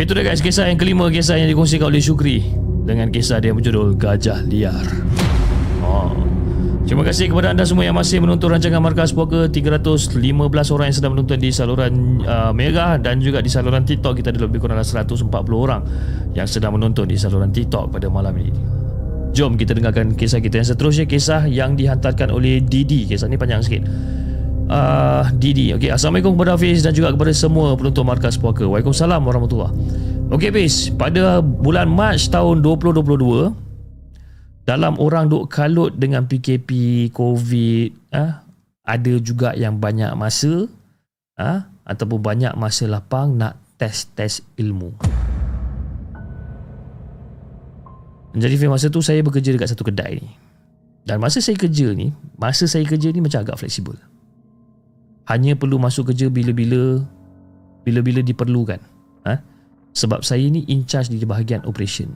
S2: Itu dia guys kisah yang kelima kisah yang dikongsikan oleh Syukri dengan kisah dia berjudul Gajah Liar. Oh. Terima kasih kepada anda semua yang masih menonton rancangan Markas Puaka 315 orang yang sedang menonton di saluran uh, Merah dan juga di saluran TikTok kita ada lebih kurang 140 orang yang sedang menonton di saluran TikTok pada malam ini. Jom kita dengarkan kisah kita yang seterusnya kisah yang dihantarkan oleh Didi. Kisah ni panjang sikit uh, Didi. Okay. Assalamualaikum kepada Hafiz dan juga kepada semua penonton Markas Puaka. Waalaikumsalam warahmatullahi Okey Hafiz Pada bulan Mac tahun 2022 Dalam orang duk kalut dengan PKP COVID uh, Ada juga yang banyak masa uh, Ataupun banyak masa lapang nak test-test ilmu. Jadi masa tu saya bekerja dekat satu kedai ni. Dan masa saya kerja ni, masa saya kerja ni macam agak fleksibel hanya perlu masuk kerja bila-bila bila-bila diperlukan. Ha? sebab saya ni in charge di bahagian operation.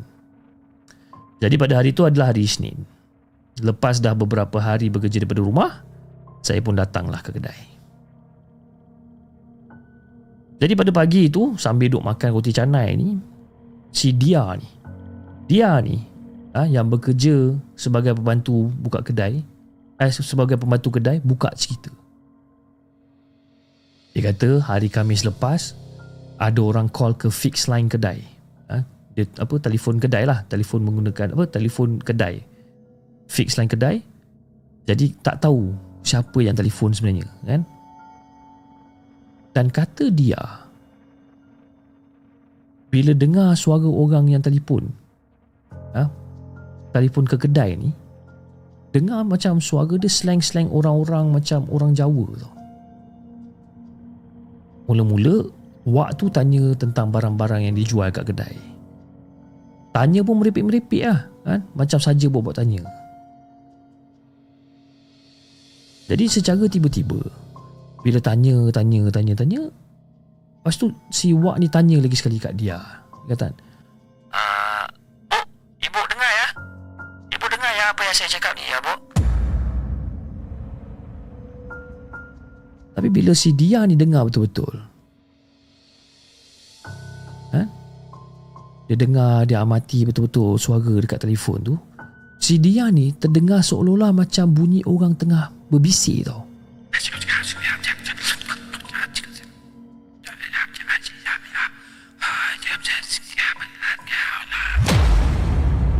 S2: Jadi pada hari itu adalah hari Isnin. Lepas dah beberapa hari bekerja daripada rumah saya pun datanglah ke kedai. Jadi pada pagi itu sambil duduk makan roti canai ni si dia ni dia ni ha, yang bekerja sebagai pembantu buka kedai eh, sebagai pembantu kedai buka cerita dia kata hari Khamis lepas ada orang call ke fix line kedai. Ha? Dia apa telefon kedai lah, telefon menggunakan apa telefon kedai. Fix line kedai. Jadi tak tahu siapa yang telefon sebenarnya, kan? Dan kata dia bila dengar suara orang yang telefon ha? telefon ke kedai ni dengar macam suara dia slang-slang orang-orang macam orang Jawa tau. Mula-mula Wak tu tanya tentang barang-barang yang dijual kat kedai. Tanya pun meripik-meripik lah kan? Macam saja buat-buat tanya. Jadi secara tiba-tiba Bila tanya, tanya, tanya, tanya Lepas tu si Wak ni tanya lagi sekali kat dia. Kata
S4: Uh, ibu dengar ya? Ibu dengar ya
S2: apa yang saya cakap ni ya bu Tapi bila si dia ni dengar betul-betul. Ha? Dia dengar Dia amati betul-betul Suara dekat telefon tu. Si dia ni terdengar seolah-olah Macam bunyi orang tengah Berbisik tau.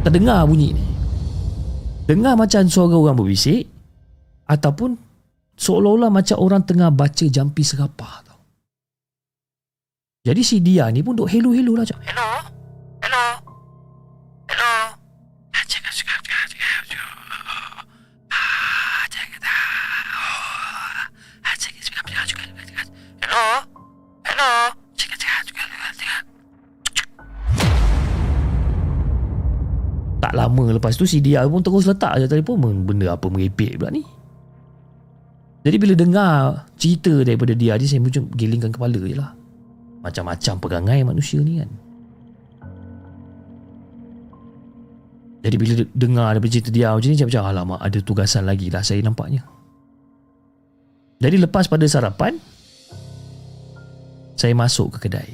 S2: Terdengar bunyi ni. Dengar macam suara orang berbisik Ataupun Seolah-olah macam orang tengah baca jampi serapah tau. Jadi si dia ni pun duk hello-hello lah macam Hello? Hello? Hello? Hello? Hello? Tak lama lepas tu si dia pun terus letak je telefon Benda apa merepek pula ni Jadi bila dengar cerita daripada dia ni Saya macam gelingkan kepala je lah. Macam-macam perangai manusia ni kan. Jadi bila dengar daripada cerita dia macam ni Saya macam alamak ada tugasan lagi lah saya nampaknya. Jadi lepas pada sarapan Saya masuk ke kedai.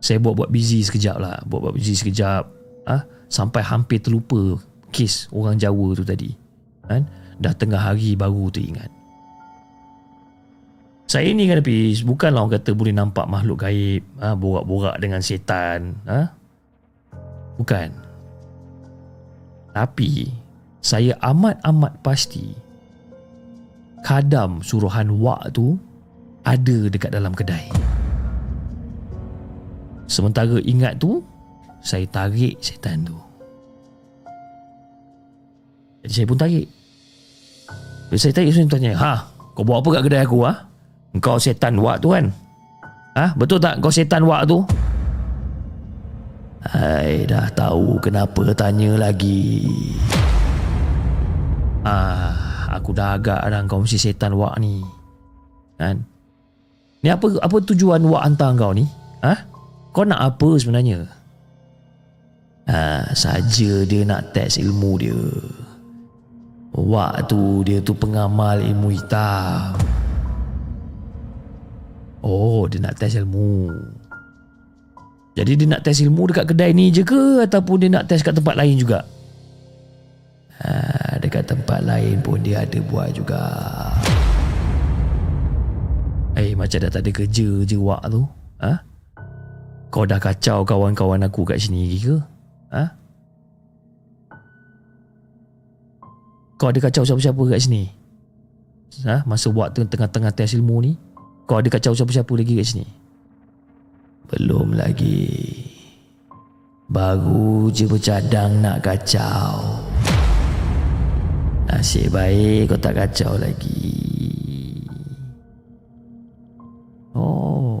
S2: Saya buat-buat busy sekejap lah. Buat-buat busy sekejap ah ha? Sampai hampir terlupa Kes orang Jawa tu tadi kan? Dah tengah hari baru teringat Saya ni kan Hafiz Bukanlah orang kata boleh nampak makhluk gaib ha? Borak-borak dengan setan ha? Bukan Tapi Saya amat-amat pasti Kadam suruhan wak tu Ada dekat dalam kedai Sementara ingat tu saya tarik setan tu. Jadi saya pun tarik. Bila saya tarik, saya tanya, Ha, kau buat apa kat kedai aku, ha? Kau setan wak tu kan? Ha, betul tak kau setan wak tu? Hai, dah tahu kenapa tanya lagi. Ah, aku dah agak dah kau mesti setan wak ni. Kan? Ni apa apa tujuan wak hantar kau ni? Ha? Kau nak apa sebenarnya? Ha, saja dia nak test ilmu dia. Waktu dia tu pengamal ilmu hitam. Oh, dia nak test ilmu. Jadi dia nak test ilmu dekat kedai ni je ke ataupun dia nak test kat tempat lain juga? Ha, dekat tempat lain pun dia ada buat juga. Eh, macam dah tak ada kerja je wak tu. Ha? Kau dah kacau kawan-kawan aku kat sini ke? Ha? Kau ada kacau siapa-siapa kat sini? Ha? Masa buat tengah-tengah tes ilmu ni Kau ada kacau siapa-siapa lagi kat sini? Belum lagi. Baru je bercadang nak kacau. Nasib baik kau tak kacau lagi. Oh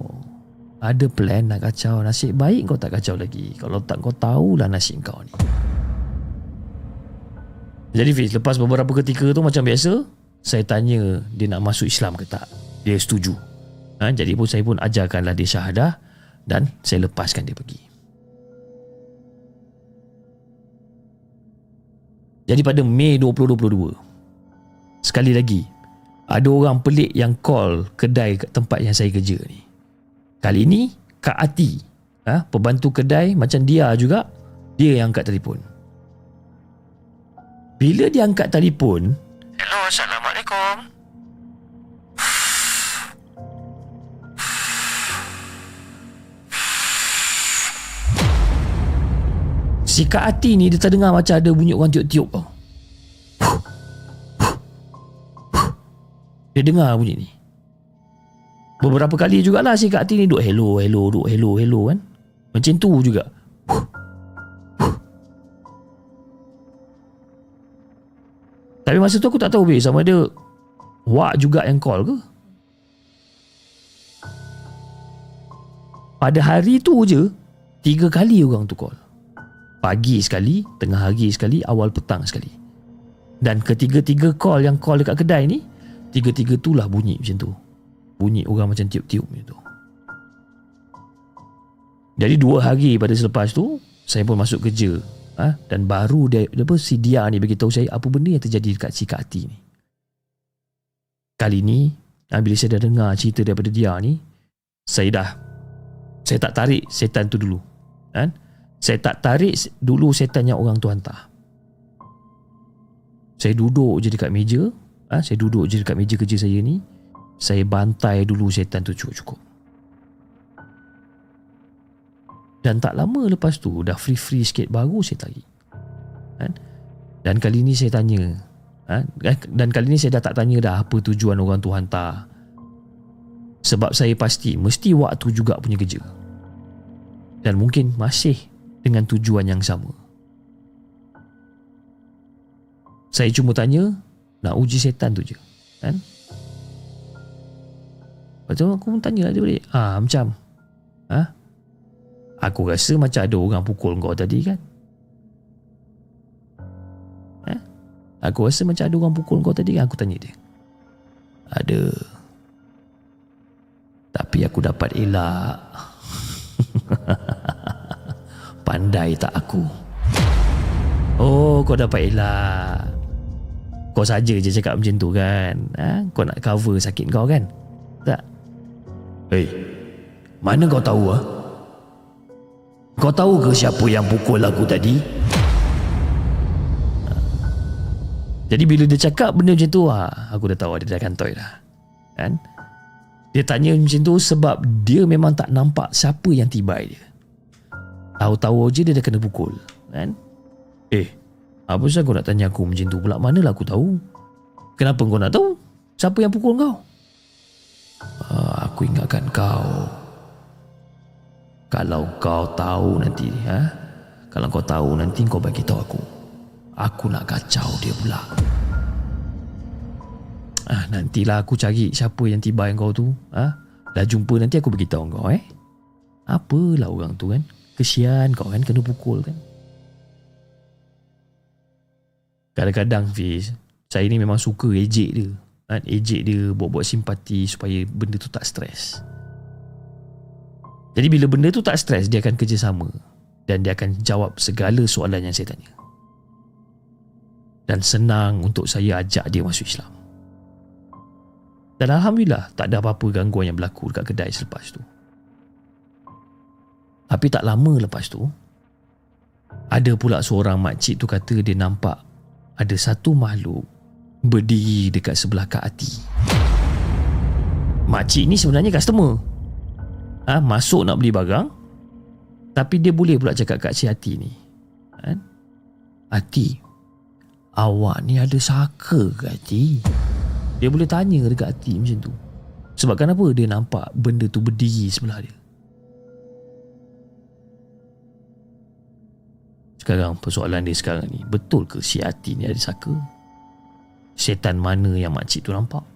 S2: ada plan nak kacau. Nasib baik kau tak kacau lagi. Kalau tak kau tahulah nasib kau ni. Jadi Fiz Lepas beberapa ketika tu macam biasa Saya tanya Dia nak masuk Islam ke tak? Dia setuju ha, Jadi pun saya pun ajarkanlah dia syahadah Dan saya lepaskan dia pergi. Jadi pada Mei 2022 Sekali lagi Ada orang pelik yang call Kedai tempat yang saya kerja ni. Kali ini Kak Ati ha, Pembantu kedai Macam dia juga Dia yang angkat telefon. Bila dia angkat telefon Hello Assalamualaikum Si Kak Ati ni dia terdengar macam ada bunyi orang tiup-tiup tau. Dia dengar bunyi ni. Beberapa kali jugalah si Kak Ti ni duk hello, hello, duk hello, hello kan. Macam tu juga. Tapi masa tu aku tak tahu be sama ada Wak juga yang call ke? Pada hari tu je Tiga kali orang tu call Pagi sekali Tengah hari sekali Awal petang sekali Dan ketiga-tiga call yang call dekat kedai ni Tiga-tiga tu lah bunyi macam tu bunyi orang macam tiup-tiup gitu. Jadi dua hari pada selepas tu saya pun masuk kerja ha? dan baru dia apa si dia ni bagi tahu saya apa benda yang terjadi dekat si Kak Ati ni kali ni ha, bila saya dah dengar cerita daripada dia ni saya dah saya tak tarik setan tu dulu kan saya tak tarik dulu setan yang orang tu hantar saya duduk je dekat meja ha? saya duduk je dekat meja kerja saya ni saya bantai dulu setan tu cukup-cukup dan tak lama lepas tu dah free-free sikit baru saya tarik kan? dan kali ni saya tanya ha? dan kali ni saya dah tak tanya dah apa tujuan orang tu hantar sebab saya pasti mesti waktu juga punya kerja dan mungkin masih dengan tujuan yang sama. Saya cuma tanya nak uji setan tu je kan? Lepas tu aku pun tanya lah dia balik ah, Macam ha? Aku rasa macam ada orang pukul kau tadi kan? Ha? Aku rasa macam ada orang pukul kau tadi kan? Aku tanya dia. Ada. Tapi aku dapat elak Pandai tak aku? Oh kau dapat elak. Kau saja je cakap macam tu kan? Ha? Kau nak cover sakit kau kan? Tak? Hei Mana kau tahu ah? Kau tahu ke siapa yang pukul aku tadi? Jadi bila dia cakap benda macam tu ah, Aku dah tahu dia dah kantoi dah. Kan? Dia tanya macam tu sebab Dia memang tak nampak siapa yang tibai dia Tahu-tahu je dia dah kena pukul Kan? Eh. Apa sebab kau nak tanya aku macam tu pula? Manalah aku tahu. Kenapa kau nak tahu? Siapa yang pukul kau? Ah, Aku ingatkan kau. Kalau kau tahu nanti ha? Kalau kau tahu nanti kau bagi tahu aku. Aku nak kacau dia pula. Ah nantilah aku cari siapa yang tiba yang kau tu. Ah, dah jumpa nanti aku beritahu kau eh. Apalah orang tu kan? Kesian kau kan kena pukul kan. Kadang-kadang Fiz, saya ni memang suka ejek dia. Kan? Ejek dia buat-buat simpati supaya benda tu tak stres. Jadi bila benda tu tak stres, dia akan kerjasama dan dia akan jawab segala soalan yang saya tanya dan senang untuk saya ajak dia masuk Islam. Dan Alhamdulillah tak ada apa-apa gangguan yang berlaku dekat kedai selepas tu. Tapi tak lama lepas tu, ada pula seorang makcik tu kata dia nampak ada satu makhluk berdiri dekat sebelah Kak Ati. Makcik ni sebenarnya customer. Ha, masuk nak beli barang, tapi dia boleh pula cakap kat si Ati ni. Ha? Ati, Awak ni ada saka ke hati? Dia boleh tanya dekat hati macam tu. Sebab kenapa dia nampak benda tu berdiri sebelah dia? Sekarang persoalan dia sekarang ni, betul ke si hati ni ada saka? Setan mana yang makcik tu nampak?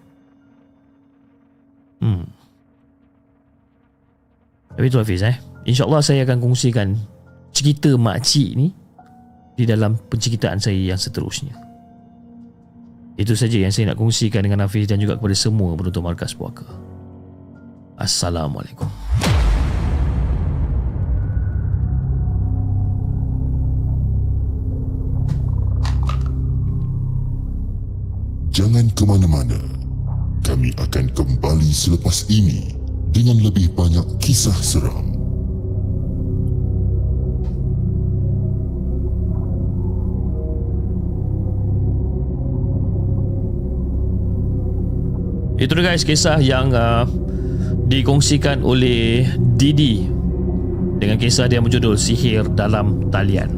S2: Hmm. Tapi tu Hafiz eh. InsyaAllah saya akan kongsikan cerita makcik ni di dalam penceritaan saya yang seterusnya. Itu saja yang saya nak kongsikan dengan Hafiz dan juga kepada semua penonton Markas Puaka. Assalamualaikum.
S3: Jangan ke mana-mana. Kami akan kembali selepas ini dengan lebih banyak kisah seram.
S2: Itu dia guys kisah yang uh, dikongsikan oleh Didi dengan kisah dia berjudul Sihir Dalam Talian.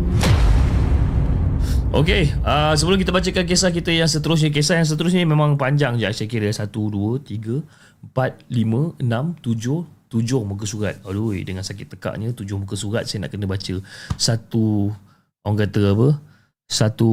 S2: Okey, uh, sebelum kita bacakan kisah kita yang seterusnya, kisah yang seterusnya memang panjang je. Saya kira 1, 2, 3, 4, 5, 6, 7, 7 muka surat. Aduh, dengan sakit tekaknya 7 muka surat saya nak kena baca satu orang kata apa? Satu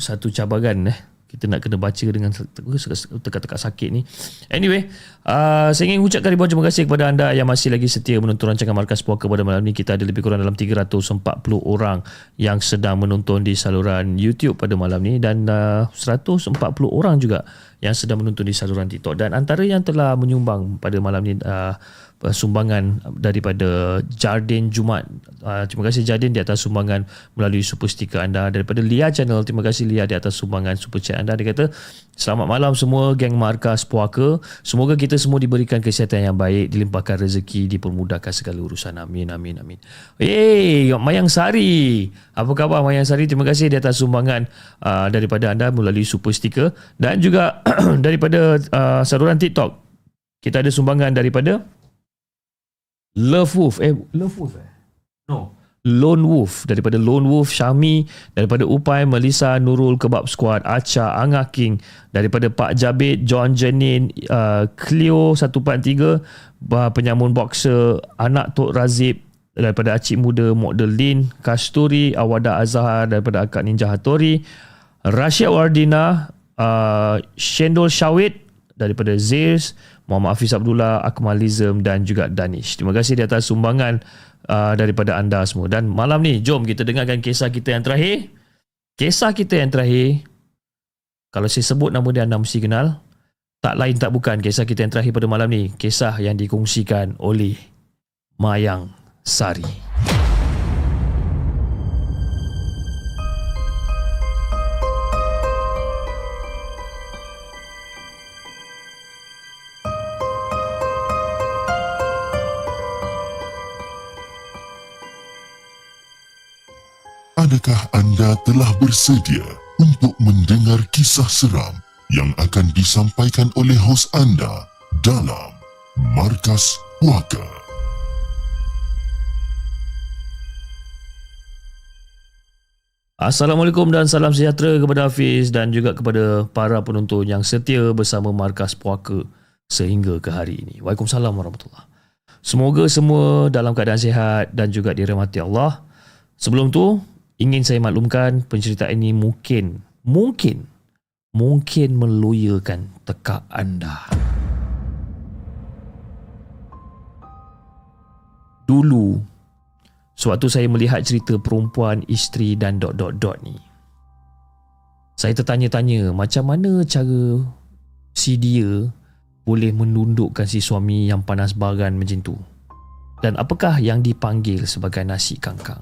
S2: satu cabaran eh kita nak kena baca dengan teka-teka sakit ni. Anyway, uh, saya ingin ucapkan ribuan terima kasih kepada anda yang masih lagi setia menonton rancangan Markas Puaka pada malam ni. Kita ada lebih kurang dalam 340 orang yang sedang menonton di saluran YouTube pada malam ni dan uh, 140 orang juga yang sedang menonton di saluran TikTok. Dan antara yang telah menyumbang pada malam ni uh, sumbangan daripada Jardin Jumat. Uh, terima kasih Jardin di atas sumbangan melalui super sticker anda daripada Lia Channel. Terima kasih Lia di atas sumbangan super chat anda. Dia kata, "Selamat malam semua geng Markas Puaka. Semoga kita semua diberikan kesihatan yang baik, dilimpahkan rezeki, dipermudahkan segala urusan. Amin amin amin." Hey, Mayang Sari. Apa khabar Mayang Sari? Terima kasih di atas sumbangan uh, daripada anda melalui super sticker dan juga daripada uh, saluran TikTok. Kita ada sumbangan daripada Love Wolf. Eh, Love Wolf eh? No. Lone Wolf. Daripada Lone Wolf, Syami. Daripada Upai, Melissa, Nurul, Kebab Squad, Acha, Angah King. Daripada Pak Jabit, John Jenin, uh, Cleo 143, uh, penyamun boxer, anak Tok Razib, daripada Acik Muda, Model Lin, Kasturi, Awada Azhar, daripada Akak Ninja Hattori, Rashid Wardina, uh, Shendol Shawit, daripada Zirs, Muhammad Hafiz Abdullah, Akmalizm dan juga Danish. Terima kasih di atas sumbangan uh, daripada anda semua. Dan malam ni, jom kita dengarkan kisah kita yang terakhir. Kisah kita yang terakhir, kalau saya sebut nama dia anda mesti kenal. Tak lain tak bukan kisah kita yang terakhir pada malam ni. Kisah yang dikongsikan oleh Mayang Sari.
S3: Adakah anda telah bersedia untuk mendengar kisah seram yang akan disampaikan oleh hos anda dalam Markas Puaka?
S2: Assalamualaikum dan salam sejahtera kepada Hafiz dan juga kepada para penonton yang setia bersama Markas Puaka sehingga ke hari ini. Waalaikumsalam warahmatullahi Semoga semua dalam keadaan sihat dan juga dirahmati Allah. Sebelum tu, ingin saya maklumkan penceritaan ini mungkin mungkin mungkin meloyakan tekak anda. Dulu sewaktu saya melihat cerita perempuan, isteri dan dot dot dot ni. Saya tertanya-tanya macam mana cara si dia boleh menundukkan si suami yang panas baran macam tu. Dan apakah yang dipanggil sebagai nasi kangkang?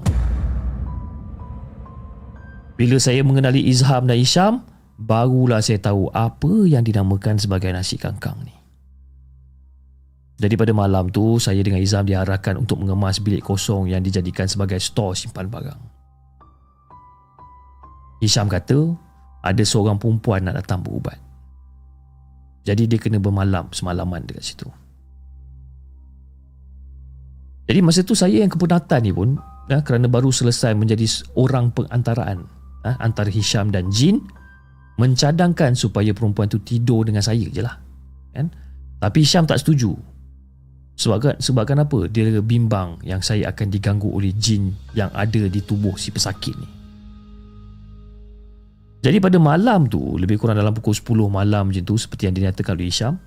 S2: Bila saya mengenali Izham dan Isham, barulah saya tahu apa yang dinamakan sebagai nasi kangkang ni. Jadi pada malam tu, saya dengan Izham diarahkan untuk mengemas bilik kosong yang dijadikan sebagai stor simpan barang. Isham kata, ada seorang perempuan nak datang berubat. Jadi dia kena bermalam semalaman dekat situ. Jadi masa tu saya yang kepenatan ni pun ya, kerana baru selesai menjadi orang pengantaraan ha, antara Hisham dan Jin mencadangkan supaya perempuan tu tidur dengan saya je lah kan? tapi Hisham tak setuju. Sebabkan, sebabkan apa? Dia bimbang yang saya akan diganggu oleh jin yang ada di tubuh si pesakit ni. Jadi pada malam tu lebih kurang dalam pukul 10 malam macam tu seperti yang dinyatakan oleh Hisham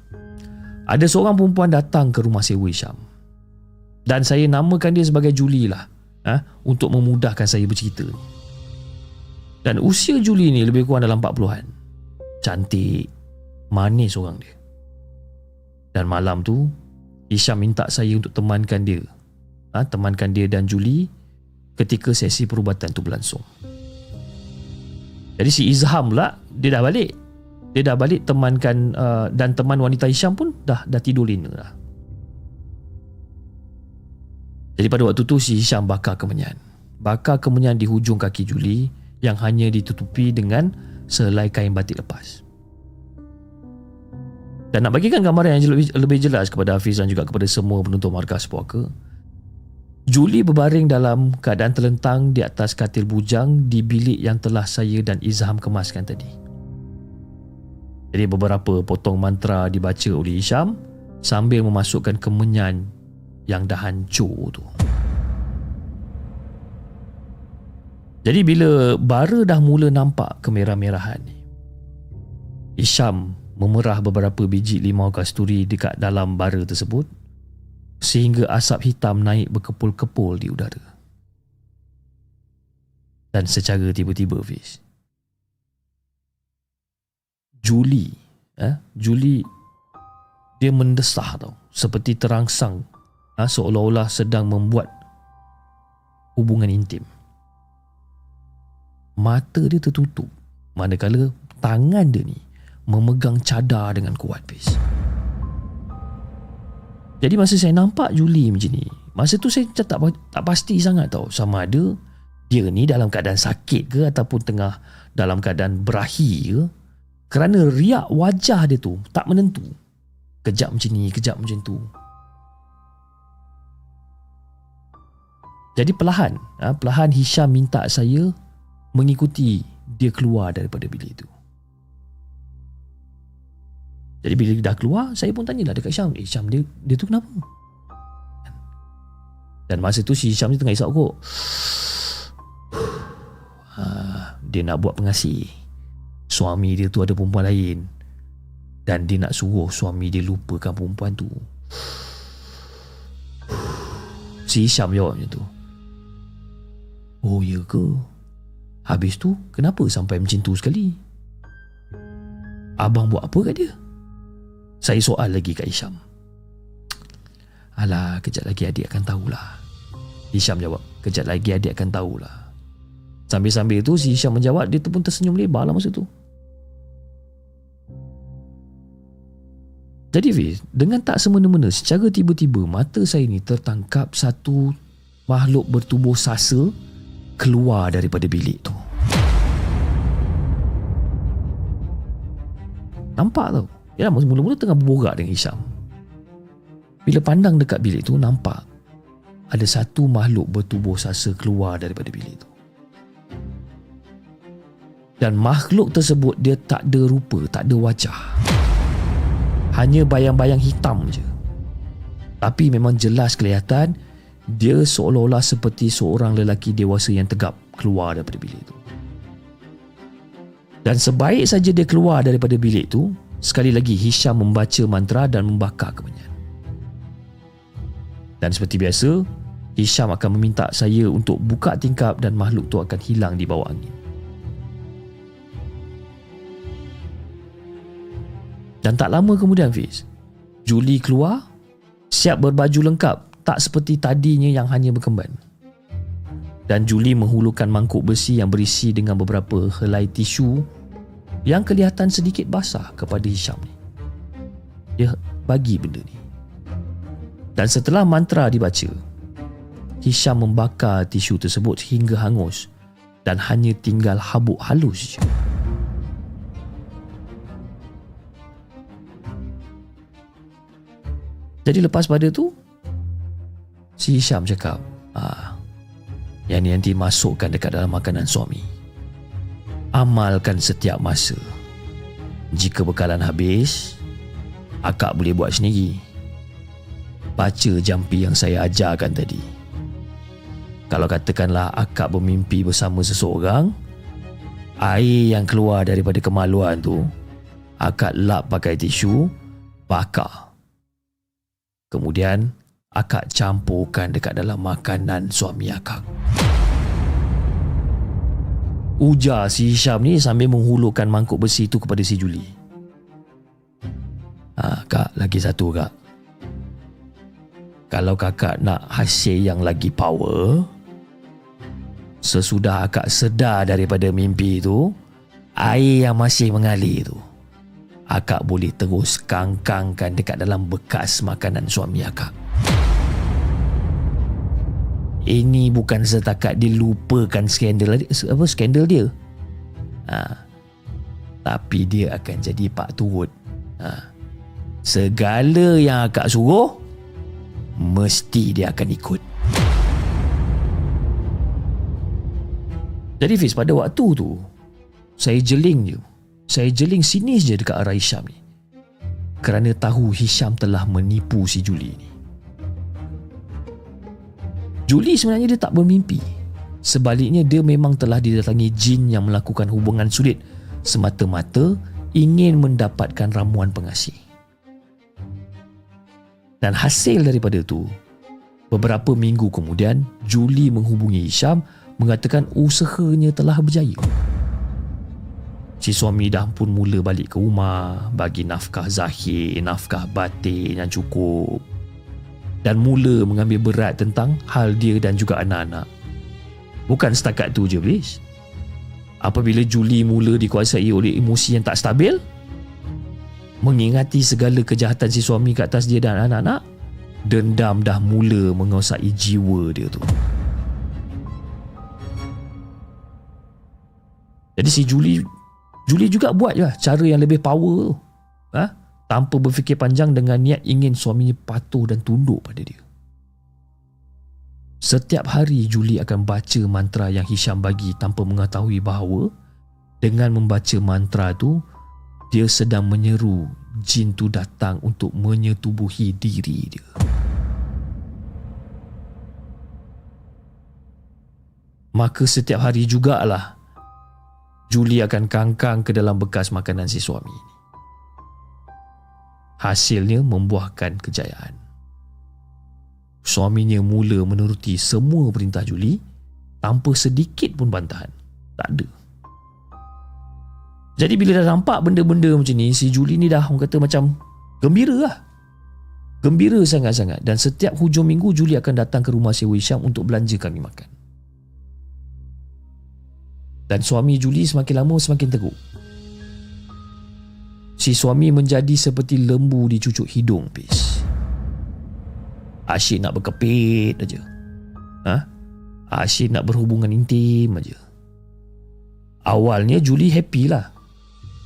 S2: ada seorang perempuan datang ke rumah sewa Hisham. Dan saya namakan dia sebagai Julie lah ha, untuk memudahkan saya bercerita ni dan usia Julie ni lebih kurang dalam 40-an. Cantik, manis orang dia. Dan malam tu, Isham minta saya untuk temankan dia. Ha, temankan dia dan Julie ketika sesi perubatan tu berlangsung. Jadi si Izham pula, dia dah balik. Dia dah balik temankan uh, dan teman wanita Isham pun dah dah tidur lina lah. Jadi pada waktu tu si Isham bakar kemenyan. Bakar kemenyan di hujung kaki Julie yang hanya ditutupi dengan selai kain batik lepas. Dan nak bagikan gambaran yang lebih, jelas kepada Hafiz dan juga kepada semua penonton markas puaka, Julie berbaring dalam keadaan terlentang di atas katil bujang di bilik yang telah saya dan Izham kemaskan tadi. Jadi beberapa potong mantra dibaca oleh Isham sambil memasukkan kemenyan yang dah hancur tu. Jadi bila bara dah mula nampak kemerah-merahan ni, Isham memerah beberapa biji limau kasturi dekat dalam bara tersebut sehingga asap hitam naik berkepul-kepul di udara. Dan secara tiba-tiba, Fiz, Julie, eh, Julie dia mendesah tau, seperti terangsang ha, seolah-olah sedang membuat hubungan intim. Mata dia tertutup manakala tangan dia ni memegang cadar dengan kuat bis. Jadi masa saya nampak Julie macam ni, masa tu saya tak, tak pasti sangat tau sama ada dia ni dalam keadaan sakit ke ataupun tengah dalam keadaan berahi ke kerana riak wajah dia tu tak menentu. Kejap macam ni, kejap macam tu. Jadi perlahan, ha, perlahan Hisham minta saya mengikuti dia keluar daripada bilik itu. Jadi bila dia dah keluar, saya pun tanyalah dekat Hisham, eh, Hisham dia, dia tu kenapa? Dan masa tu si Hisham ni tengah isap kok. Ha, dia nak buat pengasih. Suami dia tu ada perempuan lain. Dan dia nak suruh suami dia lupakan perempuan tu. Si Hisham jawab macam tu. Oh ya ke? Habis tu kenapa sampai macam tu sekali? Abang buat apa kat dia? Saya soal lagi kat Hisham. Alah, kejap lagi adik akan tahulah. Hisham jawab, kejap lagi adik akan tahulah. Sambil-sambil tu si Hisham menjawab, dia tu pun tersenyum lebar lah masa tu. Jadi Fiz, dengan tak semena-mena secara tiba-tiba mata saya ni tertangkap satu makhluk bertubuh sasa keluar daripada bilik tu. Nampak tau. Ya, mula-mula tengah berborak dengan Hisham. Bila pandang dekat bilik tu, nampak ada satu makhluk bertubuh sasa keluar daripada bilik tu. Dan makhluk tersebut dia tak ada rupa, tak ada wajah. Hanya bayang-bayang hitam je. Tapi memang jelas kelihatan dia seolah-olah seperti seorang lelaki dewasa yang tegap keluar daripada bilik itu. Dan sebaik saja dia keluar daripada bilik itu, sekali lagi Hisham membaca mantra dan membakar kemenyan. Dan seperti biasa, Hisham akan meminta saya untuk buka tingkap dan makhluk itu akan hilang di bawah angin. Dan tak lama kemudian Fiz, Julie keluar, siap berbaju lengkap tak seperti tadinya yang hanya berkemban. Dan Julie menghulurkan mangkuk besi yang berisi dengan beberapa helai tisu yang kelihatan sedikit basah kepada Hisham ni. Dia bagi benda ni. Dan setelah mantra dibaca, Hisham membakar tisu tersebut hingga hangus dan hanya tinggal habuk halus je. Jadi lepas pada tu, Si Hisham cakap ah, Yang ni nanti masukkan dekat dalam makanan suami. Amalkan setiap masa. Jika bekalan habis Akak boleh buat sendiri. Baca jampi yang saya ajarkan tadi. Kalau katakanlah akak bermimpi bersama seseorang Air yang keluar daripada kemaluan tu Akak lap pakai tisu Bakar. Kemudian akak campurkan dekat dalam makanan suami akak. Ujar si Hisham ni sambil menghulurkan mangkuk besi itu kepada si Julie. Ha, kak, lagi satu kak. Kalau kakak nak hasil yang lagi power, sesudah akak sedar daripada mimpi itu, air yang masih mengalir itu, akak boleh terus kangkangkan dekat dalam bekas makanan suami akak. Ini bukan setakat dia lupakan skandal apa skandal dia. Ha. Tapi dia akan jadi pak turut. Ha. Segala yang akak suruh mesti dia akan ikut. Jadi Fiz pada waktu tu saya jeling je. Saya jeling sini je dekat arah Hisham ni. Kerana tahu Hisham telah menipu si Julie ni. Julie sebenarnya dia tak bermimpi. Sebaliknya dia memang telah didatangi jin yang melakukan hubungan sulit semata-mata ingin mendapatkan ramuan pengasih. Dan hasil daripada itu, beberapa minggu kemudian Julie menghubungi Hisham mengatakan usahanya telah berjaya. Si suami dah pun mula balik ke rumah bagi nafkah zahir, nafkah batin yang cukup dan mula mengambil berat tentang hal dia dan juga anak-anak. Bukan setakat tu je, please. Apabila Julie mula dikuasai oleh emosi yang tak stabil, mengingati segala kejahatan si suami ke atas dia dan anak-anak, dendam dah mula menguasai jiwa dia tu. Jadi si Julie Julie juga buat je lah cara yang lebih power tu. Ha? Tanpa berfikir panjang dengan niat ingin suaminya patuh dan tunduk pada dia. Setiap hari Julie akan baca mantra yang Hisham bagi tanpa mengetahui bahawa dengan membaca mantra tu dia sedang menyeru jin tu datang untuk menyetubuhi diri dia. Maka setiap hari jugalah Julie akan kangkang ke dalam bekas makanan si suami ini. Hasilnya membuahkan kejayaan. Suaminya mula menuruti semua perintah Julie tanpa sedikit pun bantahan. Tak ada. Jadi bila dah nampak benda-benda macam ni, si Julie ni dah orang kata macam gembira lah. Gembira sangat-sangat dan setiap hujung minggu Julie akan datang ke rumah si Wisham untuk belanja kami makan. Dan suami Julie semakin lama semakin teruk. Si suami menjadi seperti lembu di cucuk hidung, Pis asyik nak berkepit aja. Ha? Asyik nak berhubungan intim aja. Awalnya Julie happy lah.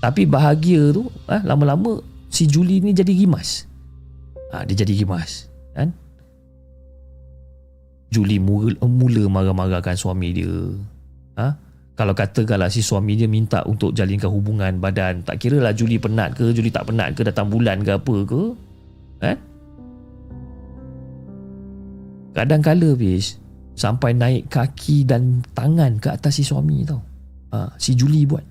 S2: Tapi bahagia tu, ha? lama-lama si Julie ni jadi gimas. Ha, dia jadi gimas. Kan? Julie mula, mula marah-marahkan suami dia. Ha? Kalau katakanlah si suami dia minta untuk jalinkan hubungan badan, tak kira lah Julie penat ke, Julie tak penat ke, datang bulan ke apa ke. Eh? Kadang-kala bis Sampai naik kaki dan tangan ke atas si suami tau ha, Si Julie buat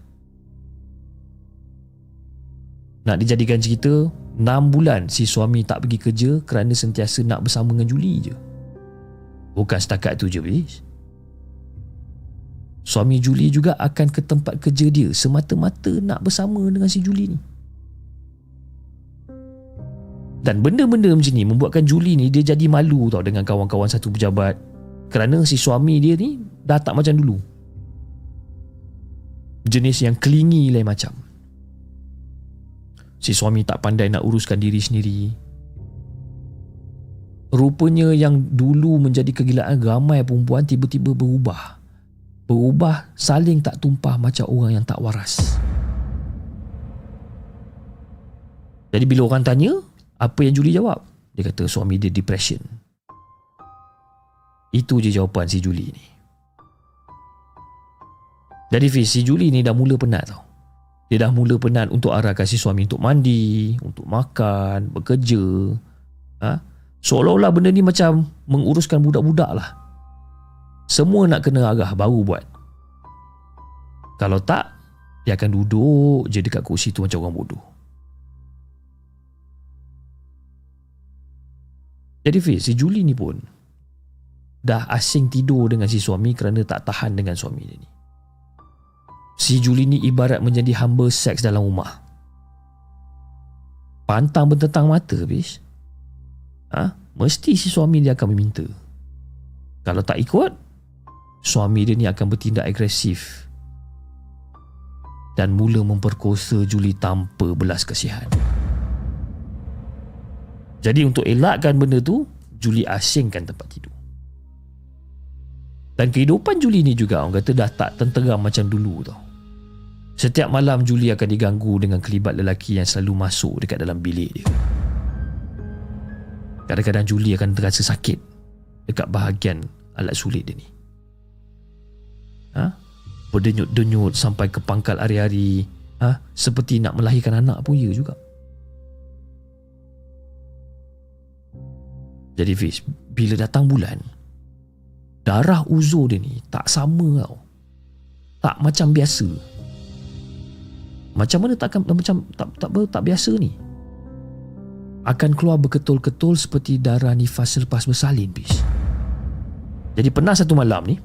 S2: Nak dijadikan cerita 6 bulan si suami tak pergi kerja Kerana sentiasa nak bersama dengan Julie je Bukan setakat tu je bis Suami Julie juga akan ke tempat kerja dia Semata-mata nak bersama dengan si Julie ni dan benda-benda macam ni membuatkan Julie ni dia jadi malu tau dengan kawan-kawan satu pejabat. Kerana si suami dia ni dah tak macam dulu. Jenis yang kelingi lain macam. Si suami tak pandai nak uruskan diri sendiri. Rupanya yang dulu menjadi kegilaan ramai perempuan tiba-tiba berubah. Berubah saling tak tumpah macam orang yang tak waras. Jadi bila orang tanya, apa yang Julie jawab? Dia kata suami dia depression. Itu je jawapan si Julie ni. Jadi Fiz, si Julie ni dah mula penat tau. Dia dah mula penat untuk arahkan si suami untuk mandi, untuk makan, bekerja. Ha? Seolah-olah benda ni macam menguruskan budak-budak lah. Semua nak kena arah baru buat. Kalau tak, dia akan duduk je dekat kursi tu macam orang bodoh. Jadi Fiz, si Julie ni pun dah asing tidur dengan si suami kerana tak tahan dengan suami dia ni. Si Julie ni ibarat menjadi hamba seks dalam rumah. Pantang bertentang mata, Fiz. Ha? Mesti si suami dia akan meminta. Kalau tak ikut, suami dia ni akan bertindak agresif dan mula memperkosa Julie tanpa belas kasihan. Jadi untuk elakkan benda tu, Julie asingkan tempat tidur. Dan kehidupan Julie ni juga orang kata dah tak tenteram macam dulu tau. Setiap malam Julie akan diganggu dengan kelibat lelaki yang selalu masuk dekat dalam bilik dia. Kadang-kadang Julie akan terasa sakit dekat bahagian alat sulit dia ni. Ha? Berdenyut-denyut sampai ke pangkal hari-hari. Ha? Seperti nak melahirkan anak pun ya juga. Jadi Fiz, bila datang bulan, darah uzur dia ni tak sama tau. Tak macam biasa. Macam mana takkan macam tak tak tak, biasa ni? Akan keluar berketul-ketul seperti darah nifas selepas bersalin, Fiz. Jadi pernah satu malam ni,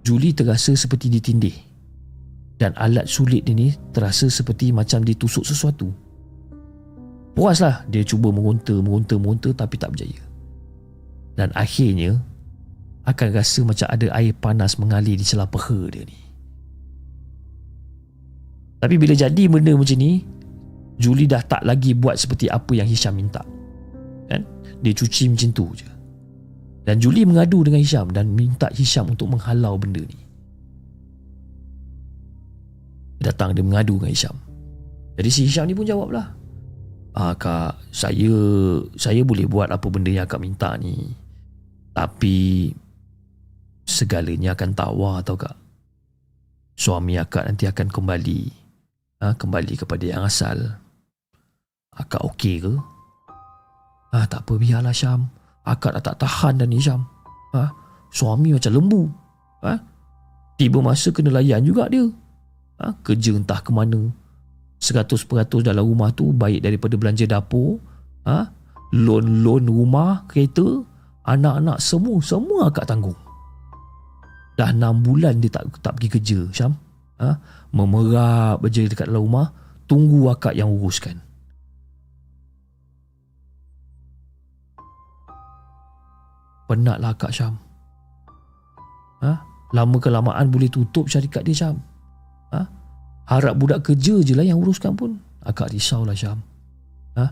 S2: Julie terasa seperti ditindih. Dan alat sulit dia ni terasa seperti macam ditusuk sesuatu. Puaslah dia cuba mengunta, mengunta, mengunta tapi tak berjaya. Dan akhirnya akan rasa macam ada air panas mengalir di celah peha dia ni. Tapi bila jadi benda macam ni, Julie dah tak lagi buat seperti apa yang Hisham minta. Kan? Dia cuci macam tu je. Dan Julie mengadu dengan Hisham dan minta Hisham untuk menghalau benda ni. Datang dia mengadu dengan Hisham. Jadi si Hisham ni pun jawablah. Ah kak, saya saya boleh buat apa benda yang akak minta ni. Tapi segalanya akan tawar tau kak. Suami akak nanti akan kembali. Ha, kembali kepada yang asal. Akak okey ke? Ah tak apa biarlah Syam. Akak dah tak tahan dah ni Syam. Ha? Suami macam lembu. Ha? Tiba masa kena layan juga dia. Ha? Kerja entah ke mana. 100% dalam rumah tu baik daripada belanja dapur. Ha? Loan-loan rumah, kereta. Anak-anak semua, semua akak tanggung. Dah 6 bulan dia tak tak pergi kerja Syam. Ha? Memerap je dekat dalam rumah. Tunggu akak yang uruskan. Penatlah Kak Syam. Ha? Lama kelamaan boleh tutup syarikat dia Syam. Ha? Harap budak kerja je lah yang uruskan pun. Akak risaulah Syam. Ha?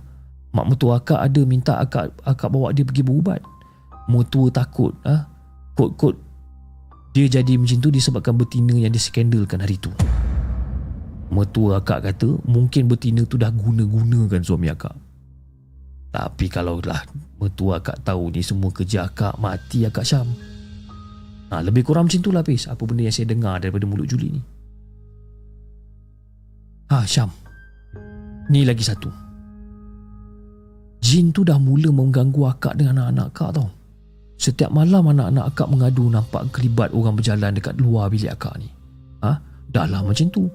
S2: Mak mertua akak ada minta akak akak bawa dia pergi berubat. Mertua takut. Ha? Kot-kot dia jadi macam tu disebabkan betina yang diskandalkan hari tu. Mertua akak kata mungkin betina tu dah guna-gunakan suami akak. Tapi kalau lah mertua akak tahu ni semua kerja akak, mati akak Syam. Ha, lebih kurang macam tu lah Pis. Apa benda yang saya dengar daripada mulut Juli ni. Ha Syam. Ni lagi satu. Jin tu dah mula mengganggu akak dengan anak-anak akak tau. Setiap malam anak-anak akak mengadu nampak kelibat orang berjalan dekat luar bilik akak ni. Ha? Dah lah macam tu.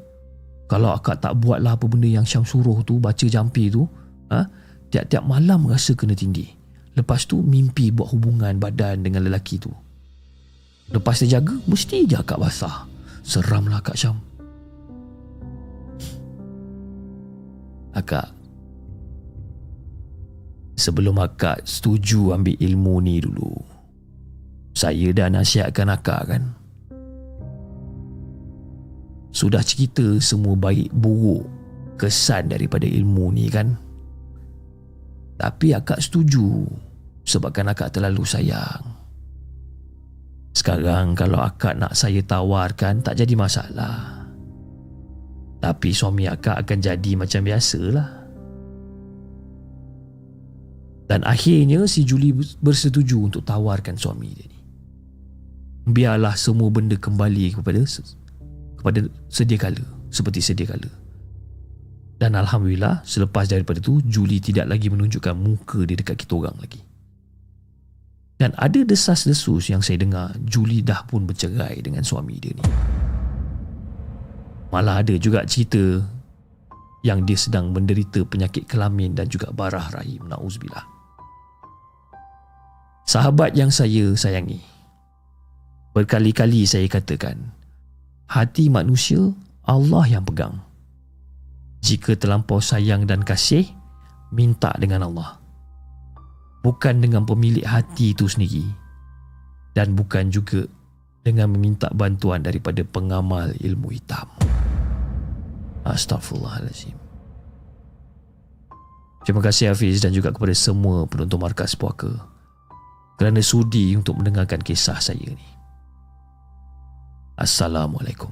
S2: Kalau akak tak buatlah apa benda yang Syam suruh tu, baca jampi tu, ha? Tiap-tiap malam rasa kena tindih. Lepas tu mimpi buat hubungan badan dengan lelaki tu. Lepas dia jaga, mesti je akak basah. Seramlah Kak Syam. Akak, sebelum akak setuju ambil ilmu ni dulu, saya dah nasihatkan akak kan? Sudah cerita semua baik buruk kesan daripada ilmu ni kan? Tapi akak setuju sebabkan akak terlalu sayang. Sekarang kalau akak nak saya tawarkan tak jadi masalah. Tapi suami akak akan jadi macam biasalah. Dan akhirnya si Julie bersetuju untuk tawarkan suami dia ni. Biarlah semua benda kembali kepada kepada sedia kala, seperti sedia kala. Dan Alhamdulillah selepas daripada tu Julie tidak lagi menunjukkan muka dia dekat kita orang lagi. Dan ada desas-desus yang saya dengar Julie dah pun bercerai dengan suami dia ni. Malah ada juga cerita yang dia sedang menderita penyakit kelamin dan juga barah rahim. Na'uzubillah. Sahabat yang saya sayangi. Berkali-kali saya katakan, hati manusia Allah yang pegang. Jika terlampau sayang dan kasih, minta dengan Allah. Bukan dengan pemilik hati itu sendiri. Dan bukan juga dengan meminta bantuan daripada pengamal ilmu hitam. Astaghfirullahaladzim. Terima kasih Hafiz dan juga kepada semua penonton Markas Puaka kerana sudi untuk mendengarkan kisah saya ini. Assalamualaikum.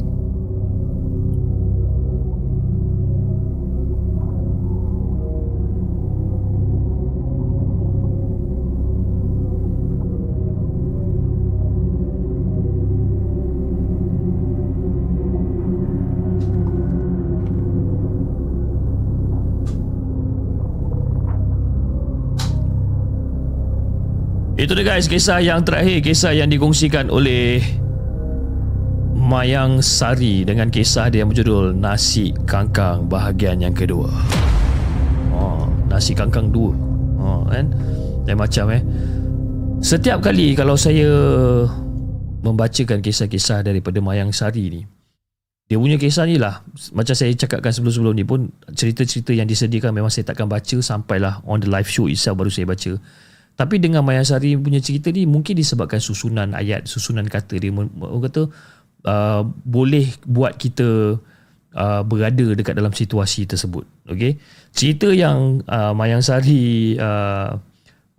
S2: Itu dia guys. Kisah yang terakhir. Kisah yang dikongsikan oleh Mayang Sari Dengan kisah dia yang berjudul Nasi Kangkang bahagian yang kedua. Nasi kangkang dua. Ha, kan? Dan macam eh. Setiap kali kalau saya membacakan kisah-kisah daripada Mayang Sari ni dia punya kisah ni lah macam saya cakapkan sebelum-sebelum ni pun cerita-cerita yang disediakan memang saya takkan baca sampailah on the live show itself baru saya baca tapi dengan Mayang Sari punya cerita ni mungkin disebabkan susunan ayat susunan kata dia orang kata uh, boleh buat kita uh, berada dekat dalam situasi tersebut. Okay? Cerita yang uh, Mayang Sari uh,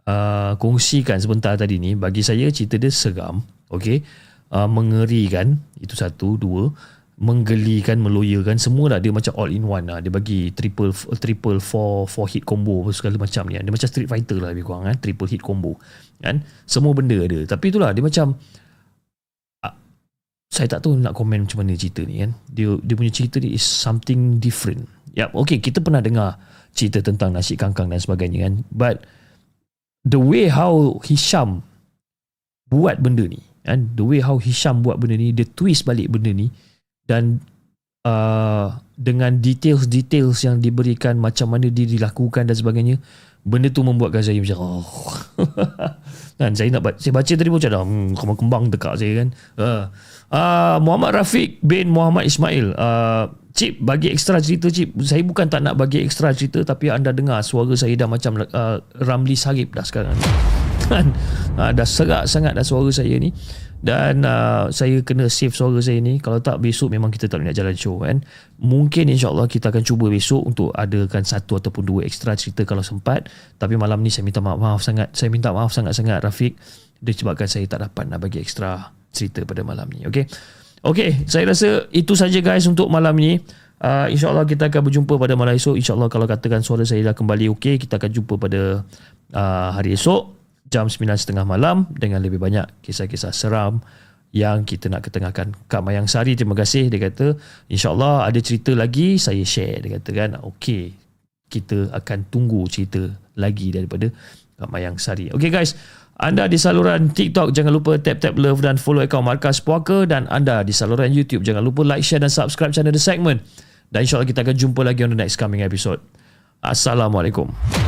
S2: uh, kongsikan sebentar tadi ni bagi saya cerita dia seram. Okay? Uh, mengerikan. Itu satu. Dua. Menggelikan, meloyakan. Semua lah dia macam all in one lah. Dia bagi triple triple four four hit combo segala macam ni. Dia macam Street Fighter lah lebih kurang. Kan? Triple hit combo. Kan? Semua benda ada. Tapi itulah dia macam saya tak tahu nak komen macam mana cerita ni kan. Dia dia punya cerita ni is something different. Yap, okay, kita pernah dengar cerita tentang nasi kangkang dan sebagainya kan. But the way how Hisham buat benda ni, kan? The way how Hisham buat benda ni, dia twist balik benda ni dan uh, dengan details-details yang diberikan macam mana dia dilakukan dan sebagainya, benda tu membuatkan saya macam oh. kan saya nak saya baca tadi pun macam hmm, kembang-kembang dekat saya kan. Uh, Uh, Muhammad Rafiq bin Muhammad Ismail uh, Cip bagi ekstra cerita Cip Saya bukan tak nak bagi ekstra cerita Tapi anda dengar suara saya dah macam uh, Ramli Sarip dah sekarang kan uh, Dah serak sangat dah suara saya ni Dan uh, saya kena save suara saya ni Kalau tak besok memang kita tak nak jalan show kan Mungkin insyaAllah kita akan cuba besok Untuk adakan satu ataupun dua ekstra cerita kalau sempat Tapi malam ni saya minta maaf, maaf sangat Saya minta maaf sangat-sangat Rafiq Disebabkan saya tak dapat nak bagi ekstra cerita pada malam ni. Okay. Okay, saya rasa itu saja guys untuk malam ni. Uh, InsyaAllah kita akan berjumpa pada malam esok. InsyaAllah kalau katakan suara saya dah kembali okay, kita akan jumpa pada uh, hari esok jam 9.30 malam dengan lebih banyak kisah-kisah seram yang kita nak ketengahkan. Kak Mayang Sari, terima kasih. Dia kata, insyaAllah ada cerita lagi, saya share. Dia kata kan, okay, kita akan tunggu cerita lagi daripada Kak Mayang Sari. Okay guys, anda di saluran TikTok jangan lupa tap-tap love dan follow akaun Markas Puaka dan anda di saluran YouTube jangan lupa like, share dan subscribe channel The Segment. Dan insyaAllah kita akan jumpa lagi on the next coming episode. Assalamualaikum.